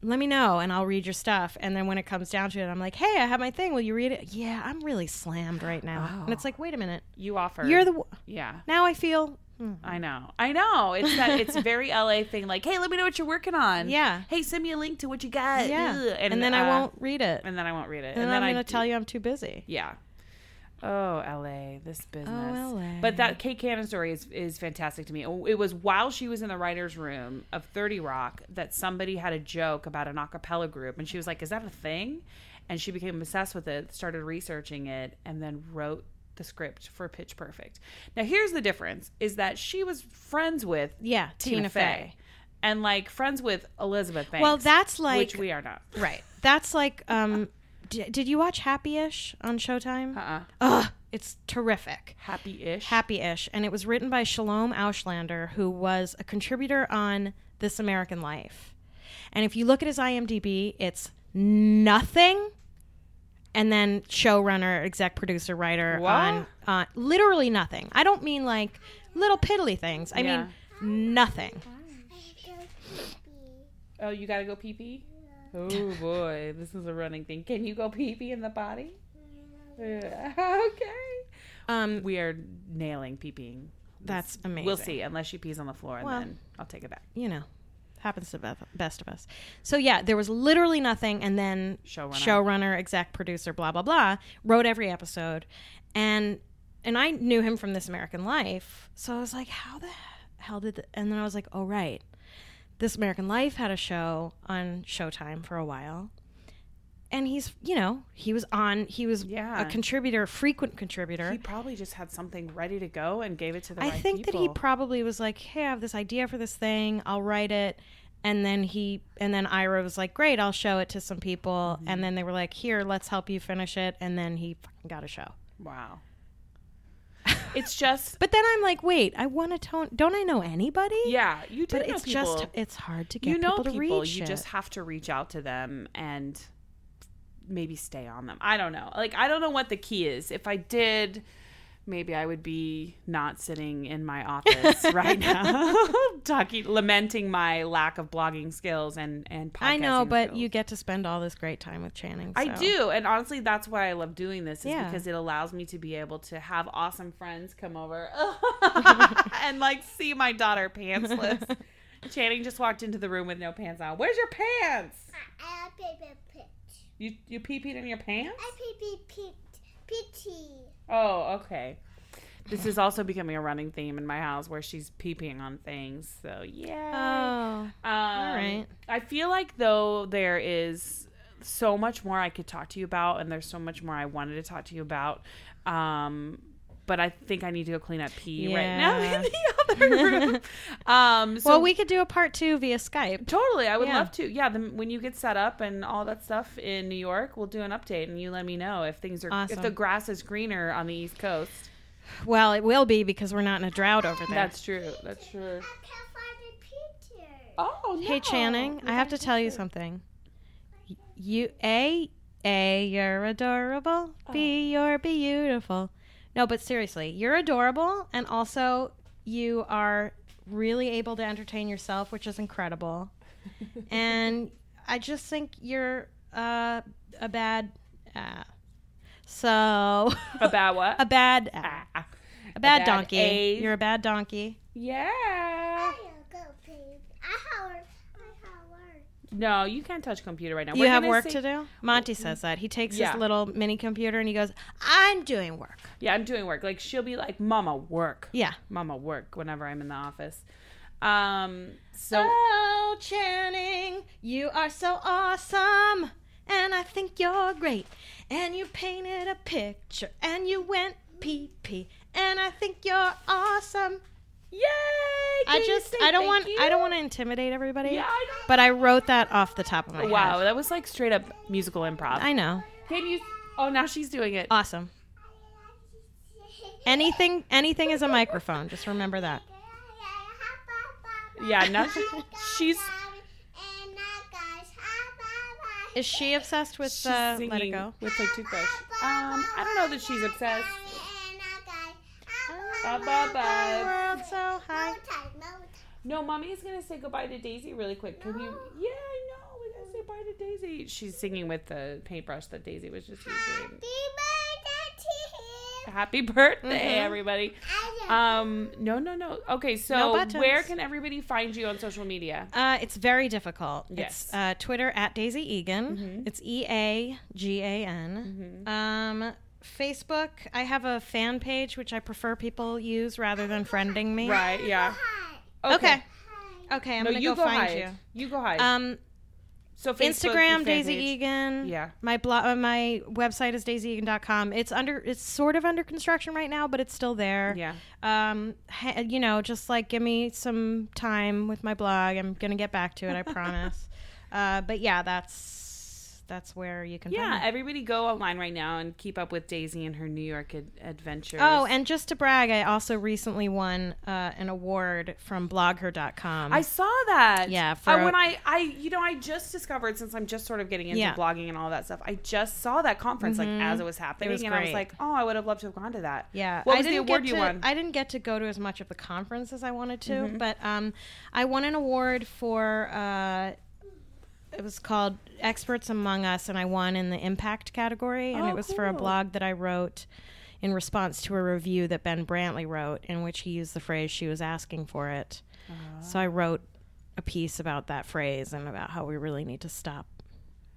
Speaker 6: Let me know and I'll read your stuff. And then when it comes down to it, I'm like, hey, I have my thing. Will you read it? Yeah, I'm really slammed right now. And it's oh. like, wait a minute.
Speaker 5: You offer.
Speaker 6: You're the. w-
Speaker 5: Yeah.
Speaker 6: Now I feel
Speaker 5: I know. I know. It's that it's [laughs] very LA thing like, "Hey, let me know what you're working on."
Speaker 6: Yeah.
Speaker 5: Hey, send me a link to what you got.
Speaker 6: Yeah.
Speaker 5: Ugh.
Speaker 6: And, then I
Speaker 5: uh,
Speaker 6: won't read it. And,
Speaker 5: and then I won't read it.
Speaker 6: then,
Speaker 5: then
Speaker 6: I'm going to tell you I'm too busy.
Speaker 5: Yeah. Oh, LA, this business.
Speaker 6: Oh, LA.
Speaker 5: But that Kay Cannon story is, is fantastic to me. It was while she was in the writer's room of 30 Rock that somebody had a joke about an a cappella group. And she was like, Is that a thing? And she became obsessed with it, started researching it, and then wrote the script for Pitch Perfect. Now, here's the difference is that she was friends with
Speaker 6: Yeah,
Speaker 5: Tina,
Speaker 6: Tina
Speaker 5: Fey.
Speaker 6: Fey.
Speaker 5: And like friends with Elizabeth Banks.
Speaker 6: Well, that's like-
Speaker 5: which we are not.
Speaker 6: Right. That's like, um, [laughs] d- did you watch Happy Ish on Showtime?
Speaker 5: Uh-uh.
Speaker 6: Ugh, it's terrific.
Speaker 5: Happy-ish.
Speaker 6: Happy Ish. And it was written by Shalom Auslander, who was a contributor on This American Life. And if you look at his IMDb, it's nothing. And then showrunner, exec producer, writer
Speaker 5: What?
Speaker 6: on uh, literally nothing. I don't mean like little piddly things. I
Speaker 5: Yeah.
Speaker 6: mean nothing.
Speaker 5: Oh, you gotta go pee pee. Oh boy, this is a running thing. Can you go pee pee in the body? Yeah. [laughs] Okay.
Speaker 6: Um,
Speaker 5: We are nailing pee peeing.
Speaker 6: that's amazing.
Speaker 5: We'll see, unless she pees on the floor, and
Speaker 6: Well-
Speaker 5: then I'll take it back.
Speaker 6: You know, happens to the best of us. So yeah, there was literally nothing, and then
Speaker 5: Showrunner.
Speaker 6: showrunner, exec producer, blah blah blah, wrote every episode, and and I knew him from This American Life, so I was like, how the hell did? The, and then I was like, oh right, This American Life had a show on Showtime for a while. And he's, you know, he was on. He was
Speaker 5: Yeah.
Speaker 6: a contributor, a frequent contributor.
Speaker 5: He probably just had something ready to go and gave it to the
Speaker 6: I
Speaker 5: right
Speaker 6: think that he probably was like, "Hey, I have this idea for this thing. I'll write it." And then he and then Ira was like, "Great, I'll show it to some people."
Speaker 5: Mm-hmm.
Speaker 6: And then they were like, "Here, let's help you finish it." And then he fucking got a show.
Speaker 5: wow. [laughs] it's just
Speaker 6: But then I'm like, "Wait, I want to tone. Don't I know anybody?"
Speaker 5: yeah, you do
Speaker 6: But
Speaker 5: know
Speaker 6: it's
Speaker 5: people.
Speaker 6: just it's hard to get
Speaker 5: you know
Speaker 6: people to
Speaker 5: people. You just have to reach out to them and maybe stay on them. I don't know. Like I don't know what the key is. If I did, maybe I would be not sitting in my office [laughs] right now, [laughs] talking, lamenting my lack of blogging skills and and.
Speaker 6: podcasting I know, but
Speaker 5: skills.
Speaker 6: you get to spend all this great time with Channing.
Speaker 5: I do, and honestly, that's why I love doing this. Is
Speaker 6: Yeah.
Speaker 5: because it allows me to be able to have awesome friends come over [laughs] and like see my daughter pantsless. Channing just walked into the room with no pants on. Where's your pants?
Speaker 2: I pee pee
Speaker 5: You you pee peed in your pants?
Speaker 2: I pee pee pee
Speaker 5: Oh, okay. This is also becoming a running theme in my house where she's peeping on things. So yeah.
Speaker 6: Oh,
Speaker 5: Um,
Speaker 6: right.
Speaker 5: I feel like though there is so much more I could talk to you about, and there's so much more I wanted to talk to you about. Um, but I think I need to go clean up pee right now in the [laughs] other room. um, so
Speaker 6: well, we could do a part two via Skype.
Speaker 5: totally, I would
Speaker 6: Yeah.
Speaker 5: love to. Yeah, the, when you get set up and all that stuff in New York, we'll do an update, and you let me know if things are if the grass is greener on the East Coast.
Speaker 6: Well, it will be because we're not in a drought over there.
Speaker 5: That's true. That's true.
Speaker 2: I can't find the picture.
Speaker 5: Oh,
Speaker 6: Hey Channing, I have to tell you something. You a a you're adorable. B
Speaker 5: Oh.
Speaker 6: you're beautiful. No, but seriously, you're adorable, and also you are really able to entertain yourself, which is incredible. [laughs] and I just think you're uh, a bad. Uh, so
Speaker 5: About what?
Speaker 6: a bad uh, [laughs] a bad a
Speaker 5: bad
Speaker 6: donkey.
Speaker 5: A.
Speaker 6: You're a bad donkey.
Speaker 5: yeah.
Speaker 2: I go pee. I Howard. I Howard.
Speaker 5: No, you can't touch computer right now.
Speaker 6: You
Speaker 5: We're
Speaker 6: have work
Speaker 5: say-
Speaker 6: to do? Monty says that. He takes
Speaker 5: Yeah.
Speaker 6: his little mini computer and he goes, I'm doing work.
Speaker 5: Yeah, I'm doing work. Like she'll be like, "Mama, work."
Speaker 6: Yeah.
Speaker 5: Mama, work. Whenever I'm in the office. Um. So
Speaker 6: Oh, Channing, you are so awesome. And I think you're great. And you painted a picture and you went pee pee. And I think you're awesome.
Speaker 5: Yay!
Speaker 6: I just I don't want
Speaker 5: you?
Speaker 6: I don't want to intimidate everybody.
Speaker 5: Yeah, I know.
Speaker 6: But I wrote that off the top of my
Speaker 5: Wow,
Speaker 6: head.
Speaker 5: Wow, that was like straight up musical improv.
Speaker 6: I know.
Speaker 5: Can you? Oh, now she's doing it.
Speaker 6: Awesome. Anything anything is a microphone. Just remember that.
Speaker 5: Yeah, now she, she's
Speaker 6: Is she obsessed with uh, Let It Go?
Speaker 5: with her toothbrush. Um, I don't know that she's obsessed. Ba, ba, ba.
Speaker 6: World so high.
Speaker 5: No, mommy is gonna say goodbye to Daisy really quick. Can you? Yeah, I know. We're gonna say bye to Daisy. She's singing with the paintbrush that Daisy was just using. Happy birthday, everybody. Um, no, no, no. Okay, so
Speaker 6: buttons.
Speaker 5: where can everybody find you on social media?
Speaker 6: Uh, it's very difficult.
Speaker 5: Yes.
Speaker 6: It's uh, Twitter at Daisy Eagan. It's E A G A N. Um, Facebook, I have a fan page which I prefer people use rather than friending me.
Speaker 5: Right? Yeah.
Speaker 6: Okay. Okay, I'm
Speaker 5: No,
Speaker 6: gonna go,
Speaker 5: go,
Speaker 6: find
Speaker 5: hide.
Speaker 6: you.
Speaker 5: You go hide.
Speaker 6: Um,
Speaker 5: so Facebook,
Speaker 6: Instagram, Daisy
Speaker 5: page.
Speaker 6: Eagan.
Speaker 5: Yeah.
Speaker 6: My blog, uh, my website is daisyeagan.com. It's under, it's sort of under construction right now, but it's still there.
Speaker 5: Yeah.
Speaker 6: Um, ha- you know, just like give me some time with my blog. I'm gonna get back to it. I [laughs] promise. Uh, but yeah, that's that's where you can.
Speaker 5: Yeah, everybody go online right now and keep up with Daisy and her New York ad- adventures.
Speaker 6: Oh, and just to brag, I also recently won uh, an award from BlogHer.com.
Speaker 5: I saw that.
Speaker 6: Yeah, for
Speaker 5: Uh, when I, I, you know, I just discovered since I'm just sort of getting into
Speaker 6: Yeah. Mm-hmm.
Speaker 5: blogging and all that stuff. I just saw that conference like as it was happening,
Speaker 6: was
Speaker 5: and I was like, oh, I would have loved to have gone to that.
Speaker 6: Yeah,
Speaker 5: What
Speaker 6: I
Speaker 5: was the award
Speaker 6: get
Speaker 5: you
Speaker 6: to,
Speaker 5: won?
Speaker 6: I didn't get to go to as much of the conference as I wanted to,
Speaker 5: Mm-hmm.
Speaker 6: but um, I won an award for uh, it was called Experts Among Us, and I won in the impact category. And
Speaker 5: Oh,
Speaker 6: it was for a blog that I wrote in response to a review that Ben Brantley wrote, in which he used the phrase "she was asking for it." Ah. So I wrote a piece about that phrase and about how we really need to stop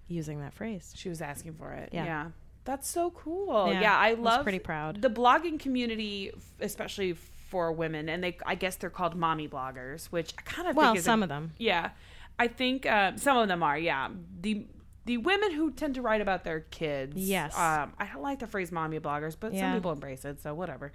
Speaker 6: using that phrase.
Speaker 5: She was asking for it. Yeah.
Speaker 6: Yeah.
Speaker 5: That's so cool.
Speaker 6: Yeah,
Speaker 5: Yeah, I love
Speaker 6: pretty proud.
Speaker 5: the blogging community, especially for women, and they I guess they're called mommy bloggers, which I kind of
Speaker 6: Well,
Speaker 5: think is a-
Speaker 6: some of them.
Speaker 5: Yeah, I think uh, some of them are. Yeah, the the women who tend to write about their kids.
Speaker 6: Yes.
Speaker 5: um, I don't like the phrase mommy bloggers, but some people embrace it, so whatever.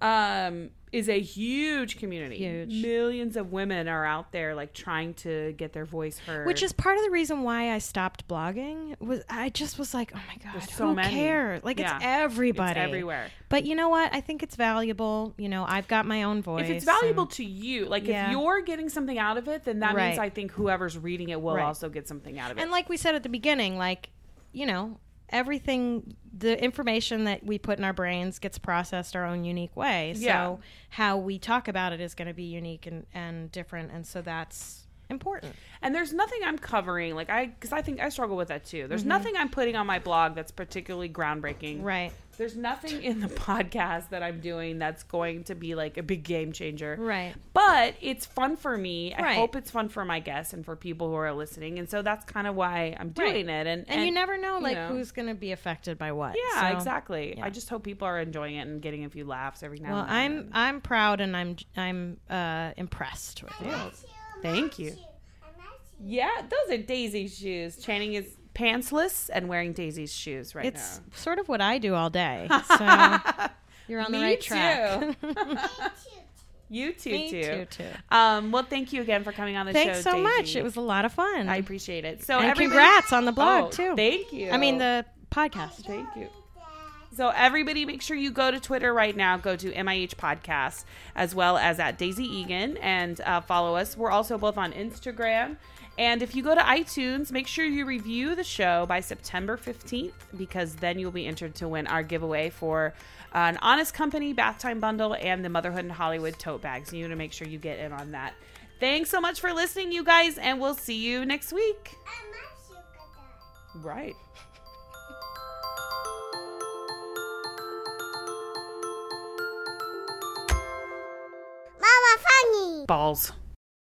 Speaker 5: Um, is a huge community.
Speaker 6: Huge.
Speaker 5: Millions of women are out there like trying to get their voice heard.
Speaker 6: Which is part of the reason why I stopped blogging. Was I just was like, oh my god,
Speaker 5: There's so
Speaker 6: who
Speaker 5: many.
Speaker 6: cares? Like
Speaker 5: Yeah.
Speaker 6: it's everybody,
Speaker 5: It's everywhere.
Speaker 6: But you know what? I think it's valuable. You know, I've got my own voice.
Speaker 5: if it's valuable
Speaker 6: and-
Speaker 5: to you, like
Speaker 6: Yeah.
Speaker 5: if you're getting something out of it, then that means I think whoever's reading it will
Speaker 6: Right.
Speaker 5: also get something out of it.
Speaker 6: And like we said at the beginning, like, you know, everything the information that we put in our brains gets processed our own unique way. So
Speaker 5: Yeah.
Speaker 6: how we talk about it is going to be unique and, and different and so that's important.
Speaker 5: And there's nothing I'm covering, like I, because I think I struggle with that too. There's
Speaker 6: Mm-hmm.
Speaker 5: nothing I'm putting on my blog that's particularly groundbreaking.
Speaker 6: Right.
Speaker 5: There's nothing in the [laughs] podcast that I'm doing that's going to be like a big game changer.
Speaker 6: Right.
Speaker 5: But it's fun for me. I
Speaker 6: Right.
Speaker 5: hope it's fun for my guests and for people who are listening. And so that's kind of why I'm doing it. And,
Speaker 6: And, you never know like
Speaker 5: know.
Speaker 6: who's going to be affected by what.
Speaker 5: Yeah,
Speaker 6: So-
Speaker 5: exactly.
Speaker 6: yeah.
Speaker 5: I just hope people are enjoying it and getting a few laughs every now
Speaker 6: Well,
Speaker 5: and then.
Speaker 6: I'm I'm proud and I'm I'm uh, impressed with you.
Speaker 5: Thank you. Yeah, those are Daisy's shoes. Channing is pantsless and wearing Daisy's shoes right
Speaker 6: It's
Speaker 5: now.
Speaker 6: sort of what I do all day. [laughs] So you're on the right track.
Speaker 5: too. [laughs] you too,
Speaker 6: Me
Speaker 5: too.
Speaker 6: too, too.
Speaker 5: Um, well, thank you again for coming on the show.
Speaker 6: Thanks so much. It was a lot of fun.
Speaker 5: I appreciate it. So
Speaker 6: and
Speaker 5: everybody-
Speaker 6: congrats on the blog
Speaker 5: Oh,
Speaker 6: too.
Speaker 5: Thank you.
Speaker 6: I mean the podcast.
Speaker 5: Thank you. So everybody, make sure you go to Twitter right now. Go to MIH Podcast as well as at Daisy Eagan and uh, follow us. We're also both on Instagram. And if you go to iTunes, make sure you review the show by September 15th because then you'll be entered to win our giveaway for uh, an Honest Company bath time bundle and the Motherhood in Hollywood tote bags. You want to make sure you get in on that. Thanks so much for listening, you guys, and we'll see you next week. Right.
Speaker 2: Mama funny.
Speaker 5: Balls.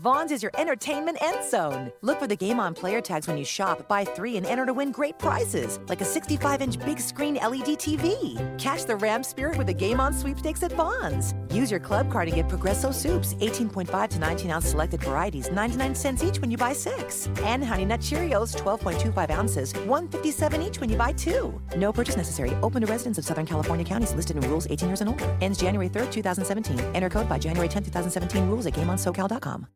Speaker 7: Vons is your entertainment end zone. Look for the game on player tags when you shop, buy three, and enter to win great prizes, like a 65 inch big screen LED TV. Catch the Ram spirit with the game on sweepstakes at Vons. Use your club card to get Progresso soups, 18.5 to 19 ounce selected varieties, 99 cents each when you buy six. And Honey Nut Cheerios, 12.25 ounces, 157 each when you buy two. No purchase necessary. Open to residents of Southern California counties listed in rules 18 years and older. Ends January 3rd, 2017. Enter code by January 10th, 2017. Rules at GameOnSoCal.com.